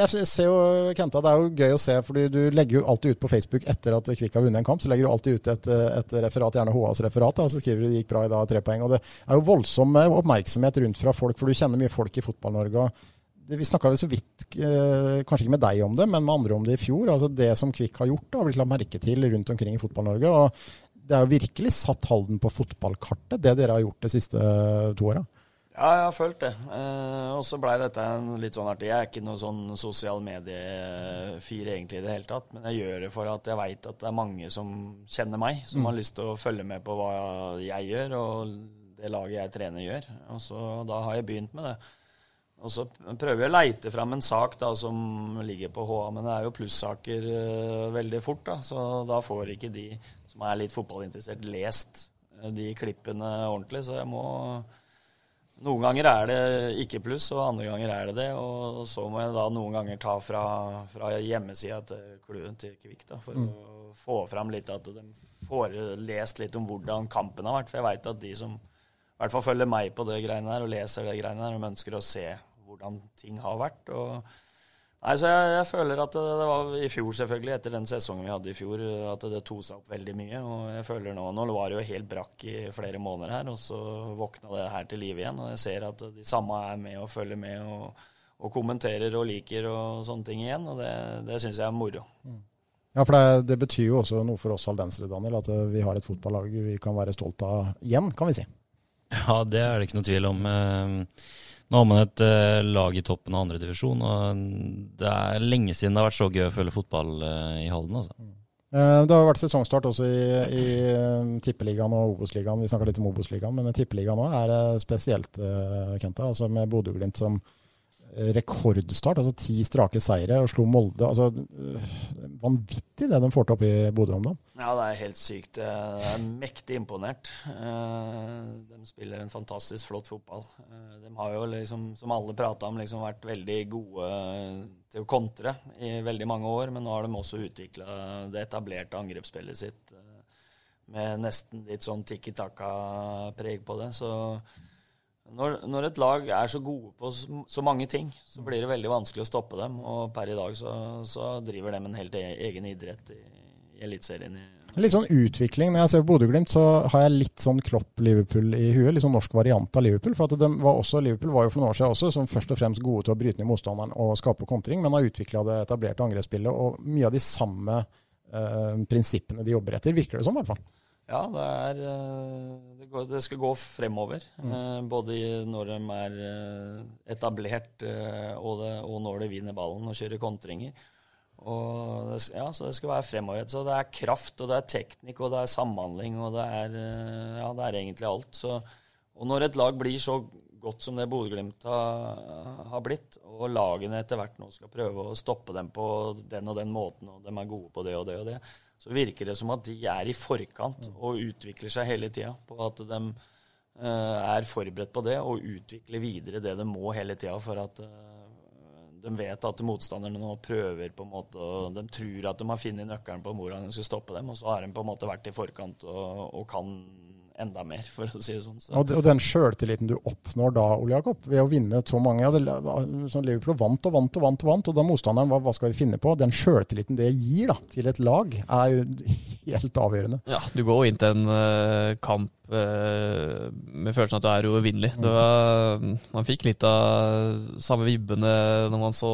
jeg ser jo, Kenta, Det er jo gøy å se, fordi du legger jo alltid ut på Facebook etter at Kvikk har vunnet en kamp. Så legger du alltid ut et, et referat, gjerne HAs referat, da, og så skriver du det gikk bra i dag, tre poeng. og Det er jo voldsom oppmerksomhet rundt fra folk, for du kjenner mye folk i Fotball-Norge. og Vi snakka så vidt, eh, kanskje ikke med deg om det, men med andre om det i fjor. altså Det som Kvikk har gjort, har blitt lagt merke til rundt omkring i Fotball-Norge. og Det har jo virkelig satt Halden på fotballkartet, det dere har gjort de siste to åra. Ja, jeg har følt det. Eh, og så blei dette en litt sånn artig. Jeg er ikke noe sånn sosial mediefyr egentlig i det hele tatt, men jeg gjør det for at jeg veit at det er mange som kjenner meg, som har lyst til å følge med på hva jeg gjør, og det laget jeg trener, gjør. Og så da har jeg begynt med det. Og så prøver jeg å leite fram en sak da, som ligger på HA, men det er jo plussaker uh, veldig fort. da, Så da får ikke de som er litt fotballinteressert, lest eh, de klippene ordentlig. Så jeg må Noen ganger er det ikke pluss, og andre ganger er det det. Og så må jeg da noen ganger ta fra, fra hjemmesida til klubben til Kvikk da, for å få fram litt at de får lest litt om hvordan kampen har vært. For jeg veit at de som i hvert fall følger meg på det greiene her og leser det greiene her, de ønsker å se hvordan ting har vært. og Nei, så jeg, jeg føler at det, det var i fjor, selvfølgelig, etter den sesongen vi hadde i fjor, at det to seg opp veldig mye. Og jeg føler nå Nå var det jo helt brakk i flere måneder her, og så våkna det her til live igjen. Og jeg ser at de samme er med og følger med og, og kommenterer og liker og sånne ting igjen. Og det, det syns jeg er moro. Ja, for det, det betyr jo også noe for oss haldensere, Daniel, at eh, vi har et fotballag vi kan være stolt av igjen, kan vi si. Ja, det er det ikke noe tvil om. Eh, Nå har man et uh, lag i toppen av andredivisjon, og det er lenge siden det har vært så gøy å følge fotball uh, i Halden. altså. Eh, Det har vært sesongstart også i, i Tippeligaen og Obos-ligaen. Vi snakka litt om Obos-ligaen, men Tippeligaen òg er spesielt, Kenta. Altså med Bodø-Glimt som rekordstart. altså Ti strake seire og slo Molde. altså eh, Vanvittig det de får til oppe i Bodø om dagen. Ja, det er helt sykt. Jeg er mektig imponert. Eh, De spiller en fantastisk flott fotball. Eh, De har jo liksom, som alle prata om, liksom vært veldig gode til å kontre i veldig mange år, men nå har de også utvikla det etablerte angrepsspillet sitt eh, med nesten litt sånn tikki taka-preg på det. Så når, når et lag er så gode på så, mange ting, så blir det veldig vanskelig å stoppe dem. Og per i dag så, så driver de en helt e- egen idrett i, i Eliteserien. Litt sånn utvikling. Når jeg ser Bodø-Glimt, så har jeg litt sånn Klopp-Liverpool i huet. Litt sånn norsk variant av Liverpool. For var også, Liverpool var jo for noen år siden også som først og fremst gode til å bryte ned motstanderen og skape kontring, men har utvikla det etablerte angrepsspillet og mye av de samme eh, prinsippene de jobber etter, virker det som i hvert fall. Ja, det, er, eh, det, går, det skal gå fremover. Mm. Både når de er eh, etablert eh, og, det, og når de vinner ballen og kjører kontringer. Og det, ja, så det skal være fremover. Så det er kraft, og det er teknikk, og det er samhandling, og det er, eh, ja, det er egentlig alt. Så, og når et lag blir så godt som det Bodø-Glimt har, har blitt, og lagene etter hvert nå skal prøve å stoppe dem på den og den måten, og de er gode på det og det og det, så virker det som at de er i forkant og utvikler seg hele tida. På at de eh, er forberedt på det og utvikler videre det de må hele tida for at eh, de vet at motstanderne nå prøver på en måte og De tror at de har funnet nøkkelen på hvordan de skal stoppe dem, og så har de på en måte vært i forkant og, og kan enda mer, for å si det sånn. Så. Og, de- og den sjøltilliten du oppnår da, Ole Jakob, ved å vinne så mange ja, det, sånn Liverpool vant og vant og vant, og vant, og da motstanderen, hva, hva skal vi finne på? Den sjøltilliten det gir da, til et lag, er jo helt avgjørende. Ja, du går jo inn til en eh, kamp med følelsen at du er uovervinnelig. Man fikk litt av samme vibbene når man så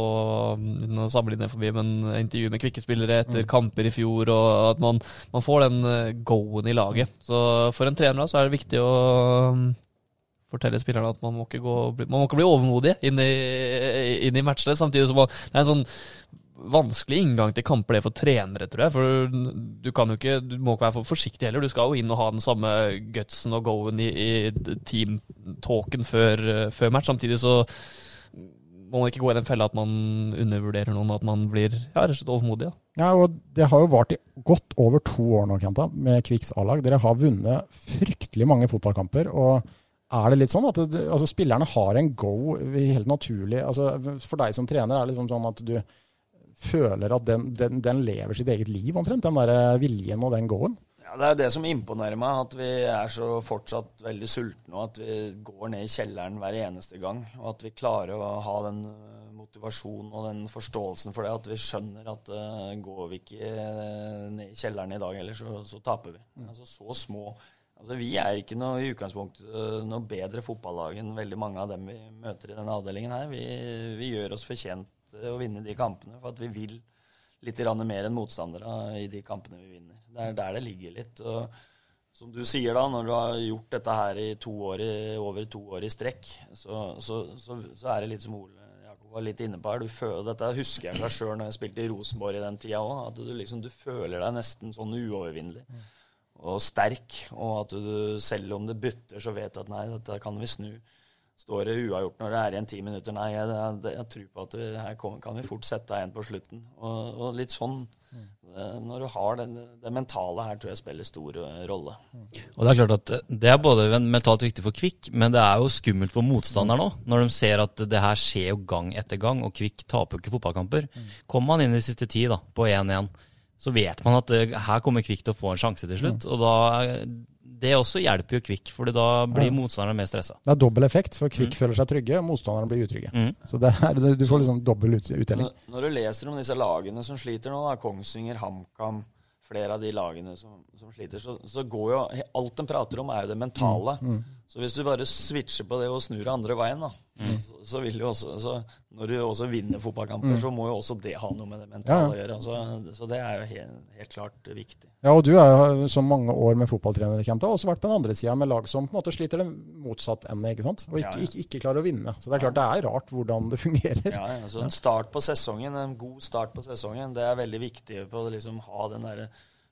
uten å sammenligne forbi, men intervju med kvikkespillere etter kamper i fjor, og at man, man får den eh, go-en i laget. Så for en trener da, så er det viktig å mm, fortelle spillerne at man må ikke, gå, man må ikke bli overmodig inn i, inn i matchene, samtidig som man, det er en sånn vanskelig inngang til kamper det for trenere, tror jeg. For du kan jo ikke, du må ikke være for forsiktig heller. Du skal jo inn og ha den samme gutsen og go-en i, i team-talken før, før match. Samtidig så må man ikke gå i den fella at man undervurderer noen, at man blir ja, rett og slett overmodig. Ja. Ja, og Det har jo vart i godt over to år nå, Kenta, med Kviks A-lag. Dere har vunnet fryktelig mange fotballkamper. og er det litt sånn at altså, spillerne har en go helt naturlig? altså For deg som trener er det liksom sånn at du føler at den, den, den lever sitt eget liv, omtrent? Den der viljen og den go-en? Ja, Det er det som imponerer meg, at vi er så fortsatt veldig sultne, og at vi går ned i kjelleren hver eneste gang. Og at vi klarer å ha den eh, motivasjonen og den forståelsen for det. At vi skjønner at uh, går vi ikke eh, ned i kjelleren i dag heller, så, så taper vi. Altså Så små Altså Vi er ikke noe i utgangspunktet eh, noe bedre fotballag enn veldig mange av dem vi møter i denne avdelingen her. Vi, vi gjør oss fortjent å vinne de kampene, for at vi vil litt mer enn motstandere i de kampene vi vinner. Det er der det ligger litt. og som du sier da, når du har gjort dette her i to år over to år i strekk, så, så, så, så er det litt som Ole Jakob var litt inne på her. Føler, dette husker jeg fra sjøl når jeg spilte i Rosenborg i den tida òg. At du, liksom, du føler deg nesten sånn uovervinnelig og sterk. Og at du, selv om det butter, så vet du at nei, dette kan vi snu. Står det uavgjort når det er igjen ti minutter? Nei, jeg, jeg, jeg tror på at vi, her kan, kan vi fort sette igjen på slutten. Og, og litt sånn mm. Når du har den, det mentale her, tror jeg spiller stor rolle. rolle. Og Det er klart at det er både mentalt viktig for Kvikk, men det er jo skummelt for motstanderen òg. Når de ser at det her skjer jo gang etter gang, og Kvikk taper jo ikke fotballkamper. Kommer man inn i siste ti da, på 1-1, så vet man at det, her kommer Kvikk til å få en sjanse til slutt. Og da, Det også hjelper jo Kvikk, for da blir motstanderen mer stressa. Det er dobbel effekt, for Kvikk føler seg trygge, og motstanderne blir utrygge. Mm. Så det er, du får liksom dobbel ut, uttelling. Når, når du leser om disse lagene som sliter nå, da, Kongsvinger, HamKam, flere av de lagene som, som sliter, så, så går jo Alt de prater om, er jo det mentale. Så hvis du bare switcher på det og snur andre veien, da, så, så vil jo også så Når du også vinner fotballkamper, så må jo også det ha noe med det mentale å gjøre. Så, så det er jo helt, helt klart viktig. Ja, og du er jo så mange år med fotballtrener, Kent, har også vært på den andre sida med lag som på en måte sliter det motsatt ende, ikke sant? Og ikke, Ja, ja. ikke, ikke klarer å vinne. Så det er klart det er rart hvordan det fungerer. Ja, ja, så En start på sesongen, en god start på sesongen, det er veldig viktig på å liksom ha den derre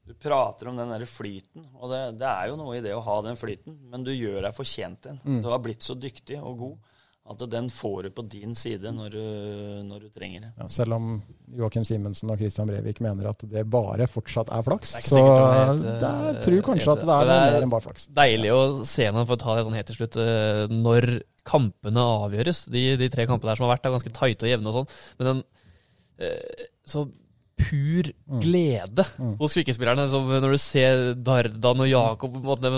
Du prater om den der flyten, og det, det er jo noe i det å ha den flyten, men du gjør deg fortjent den. Du har blitt så dyktig og god at den får du på din side når du, når du trenger det. Ja, selv om Joakim Simensen og Christian Brevik mener at det bare fortsatt er flaks, er så jeg tror kanskje at det er det er- mer enn bare flaks. Deilig å se noen, for å ta det sånn helt til slutt, eh, når kampene avgjøres. De, de tre kampene der som har vært, er ganske tighte og jevne og sånn. Men den eh, så pur glede hos Kvikke-spillerne. Når du ser Dardan og Jakob på en måte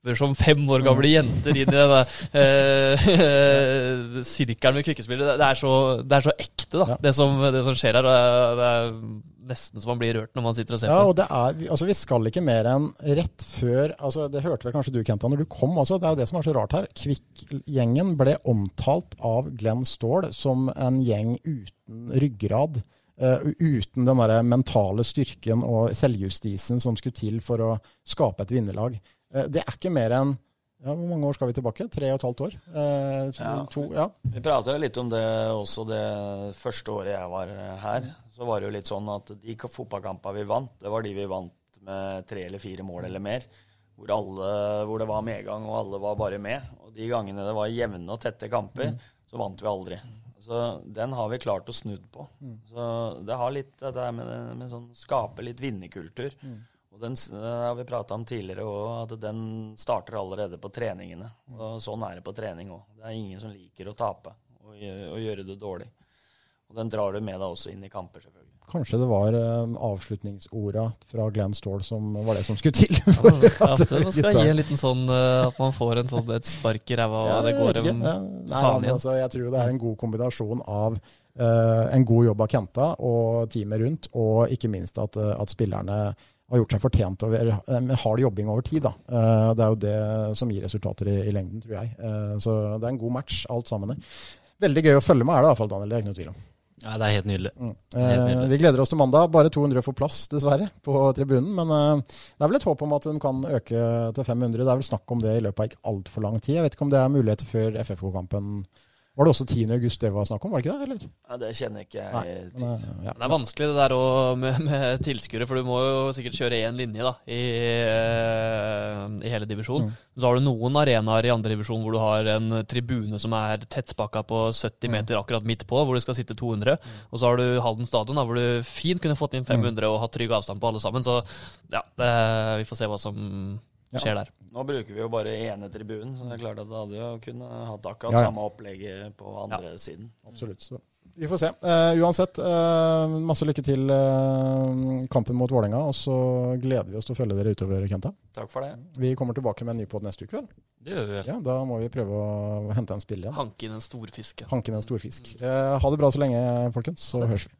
hopper som fem år gamle jenter inn i denne eh, sirkelen med Kvikke-spillere. Det, er så- det er så ekte, da, Ja. det, som, det som skjer her. Det er, nesten så man blir rørt når man sitter og ser Ja, på. og det er, altså Vi skal ikke mer enn rett før altså Det hørte vel kanskje du, Kenta, når du kom også. Det er jo det som er så rart her. Kvikk-gjengen ble omtalt av Glenn Ståhl som en gjeng uten ryggrad. Uh, uten den der mentale styrken og selvjustisen som skulle til for å skape et vinnerlag. Eh, det er ikke mer enn ja, Hvor mange år skal vi tilbake? Tre og et halvt år? Eh, Ja. to, ja. Vi prata jo litt om det også det første året jeg var her. Så var det jo litt sånn at de fotballkampene vi vant, det var de vi vant med tre eller fire mål eller mer. Hvor, alle, hvor det var medgang, og alle var bare med. Og de gangene det var jevne og tette kamper, så vant vi aldri. Så den har vi klart å snudd på. Så det har litt dette med, med sånn skape litt vinnerkultur. Og den det har vi prata om tidligere òg, at den starter allerede på treningene. Og sånn er det på trening òg. Det er ingen som liker å tape og, og gjøre det dårlig. Og den drar du med deg også inn i kamper, selvfølgelig. Kanskje det var um, avslutningsorda fra Glenn Ståhl som var det som skulle til. Ja, at det man skal gi en liten sånn uh, At man får en sånn, et spark i ræva, og Ja, det går en Ja, Nei, faen men igjen. altså, jeg tror det er en god kombinasjon av uh, en god jobb av Kenta og teamet rundt, og ikke minst at, eh, at spillerne har gjort seg fortjent over eh, hard jobbing over tid. Da. Eh, det er jo det som gir resultater i, i lengden, tror jeg. Eh, så det er en god match, alt sammen. Veldig gøy å følge med er det iallfall, Daniel. Det er ikke noe tvil om. Ja, det er helt nydelig. Mm. Helt Eh, nydelig. vi gleder oss til mandag. Bare 200 får plass, dessverre, på tribunen. Men eh, det er vel et håp om at de kan øke til 500. Det er vel snakk om det i løpet av ikke altfor lang tid. Jeg vet ikke om det er muligheter før FFK-kampen. Var det også 10. august det var snakk om, var det ikke det? Eller? Ja, det kjenner ikke jeg Nei, til. Men, eh, ja. Det er vanskelig det der også med, med tilskuere, for du må jo sikkert kjøre én linje da, i, eh, i hele divisjonen. Mm. Så har du noen arenaer i andre divisjon hvor du har en tribune som er tettpakka på 70 meter akkurat midt på, hvor det skal sitte 200. Og så har du Halden stadion, da, hvor du fint kunne fått inn 500 og hatt trygg avstand på alle sammen. Så ja, det, vi får se hva som Ja. skjer der. Nå bruker vi jo bare ene tribunen, så det er klart at det hadde jo kunnet hatt akkurat Ja, ja. samme opplegget på andre siden. Absolutt. Så. Vi får se. Uh, uansett, uh, masse lykke til uh, kampen mot Vålerenga. Og så gleder vi oss til å følge dere utover, Kenta. Takk for det. Vi kommer tilbake med en ny pod neste uke, vel? Det gjør vi vel. Ja, da må vi prøve å hente en spiller igjen. Hanke inn en storfisk. ja. Hanke inn en storfisk. Eh, ha det bra så lenge, folkens. Så høres vi.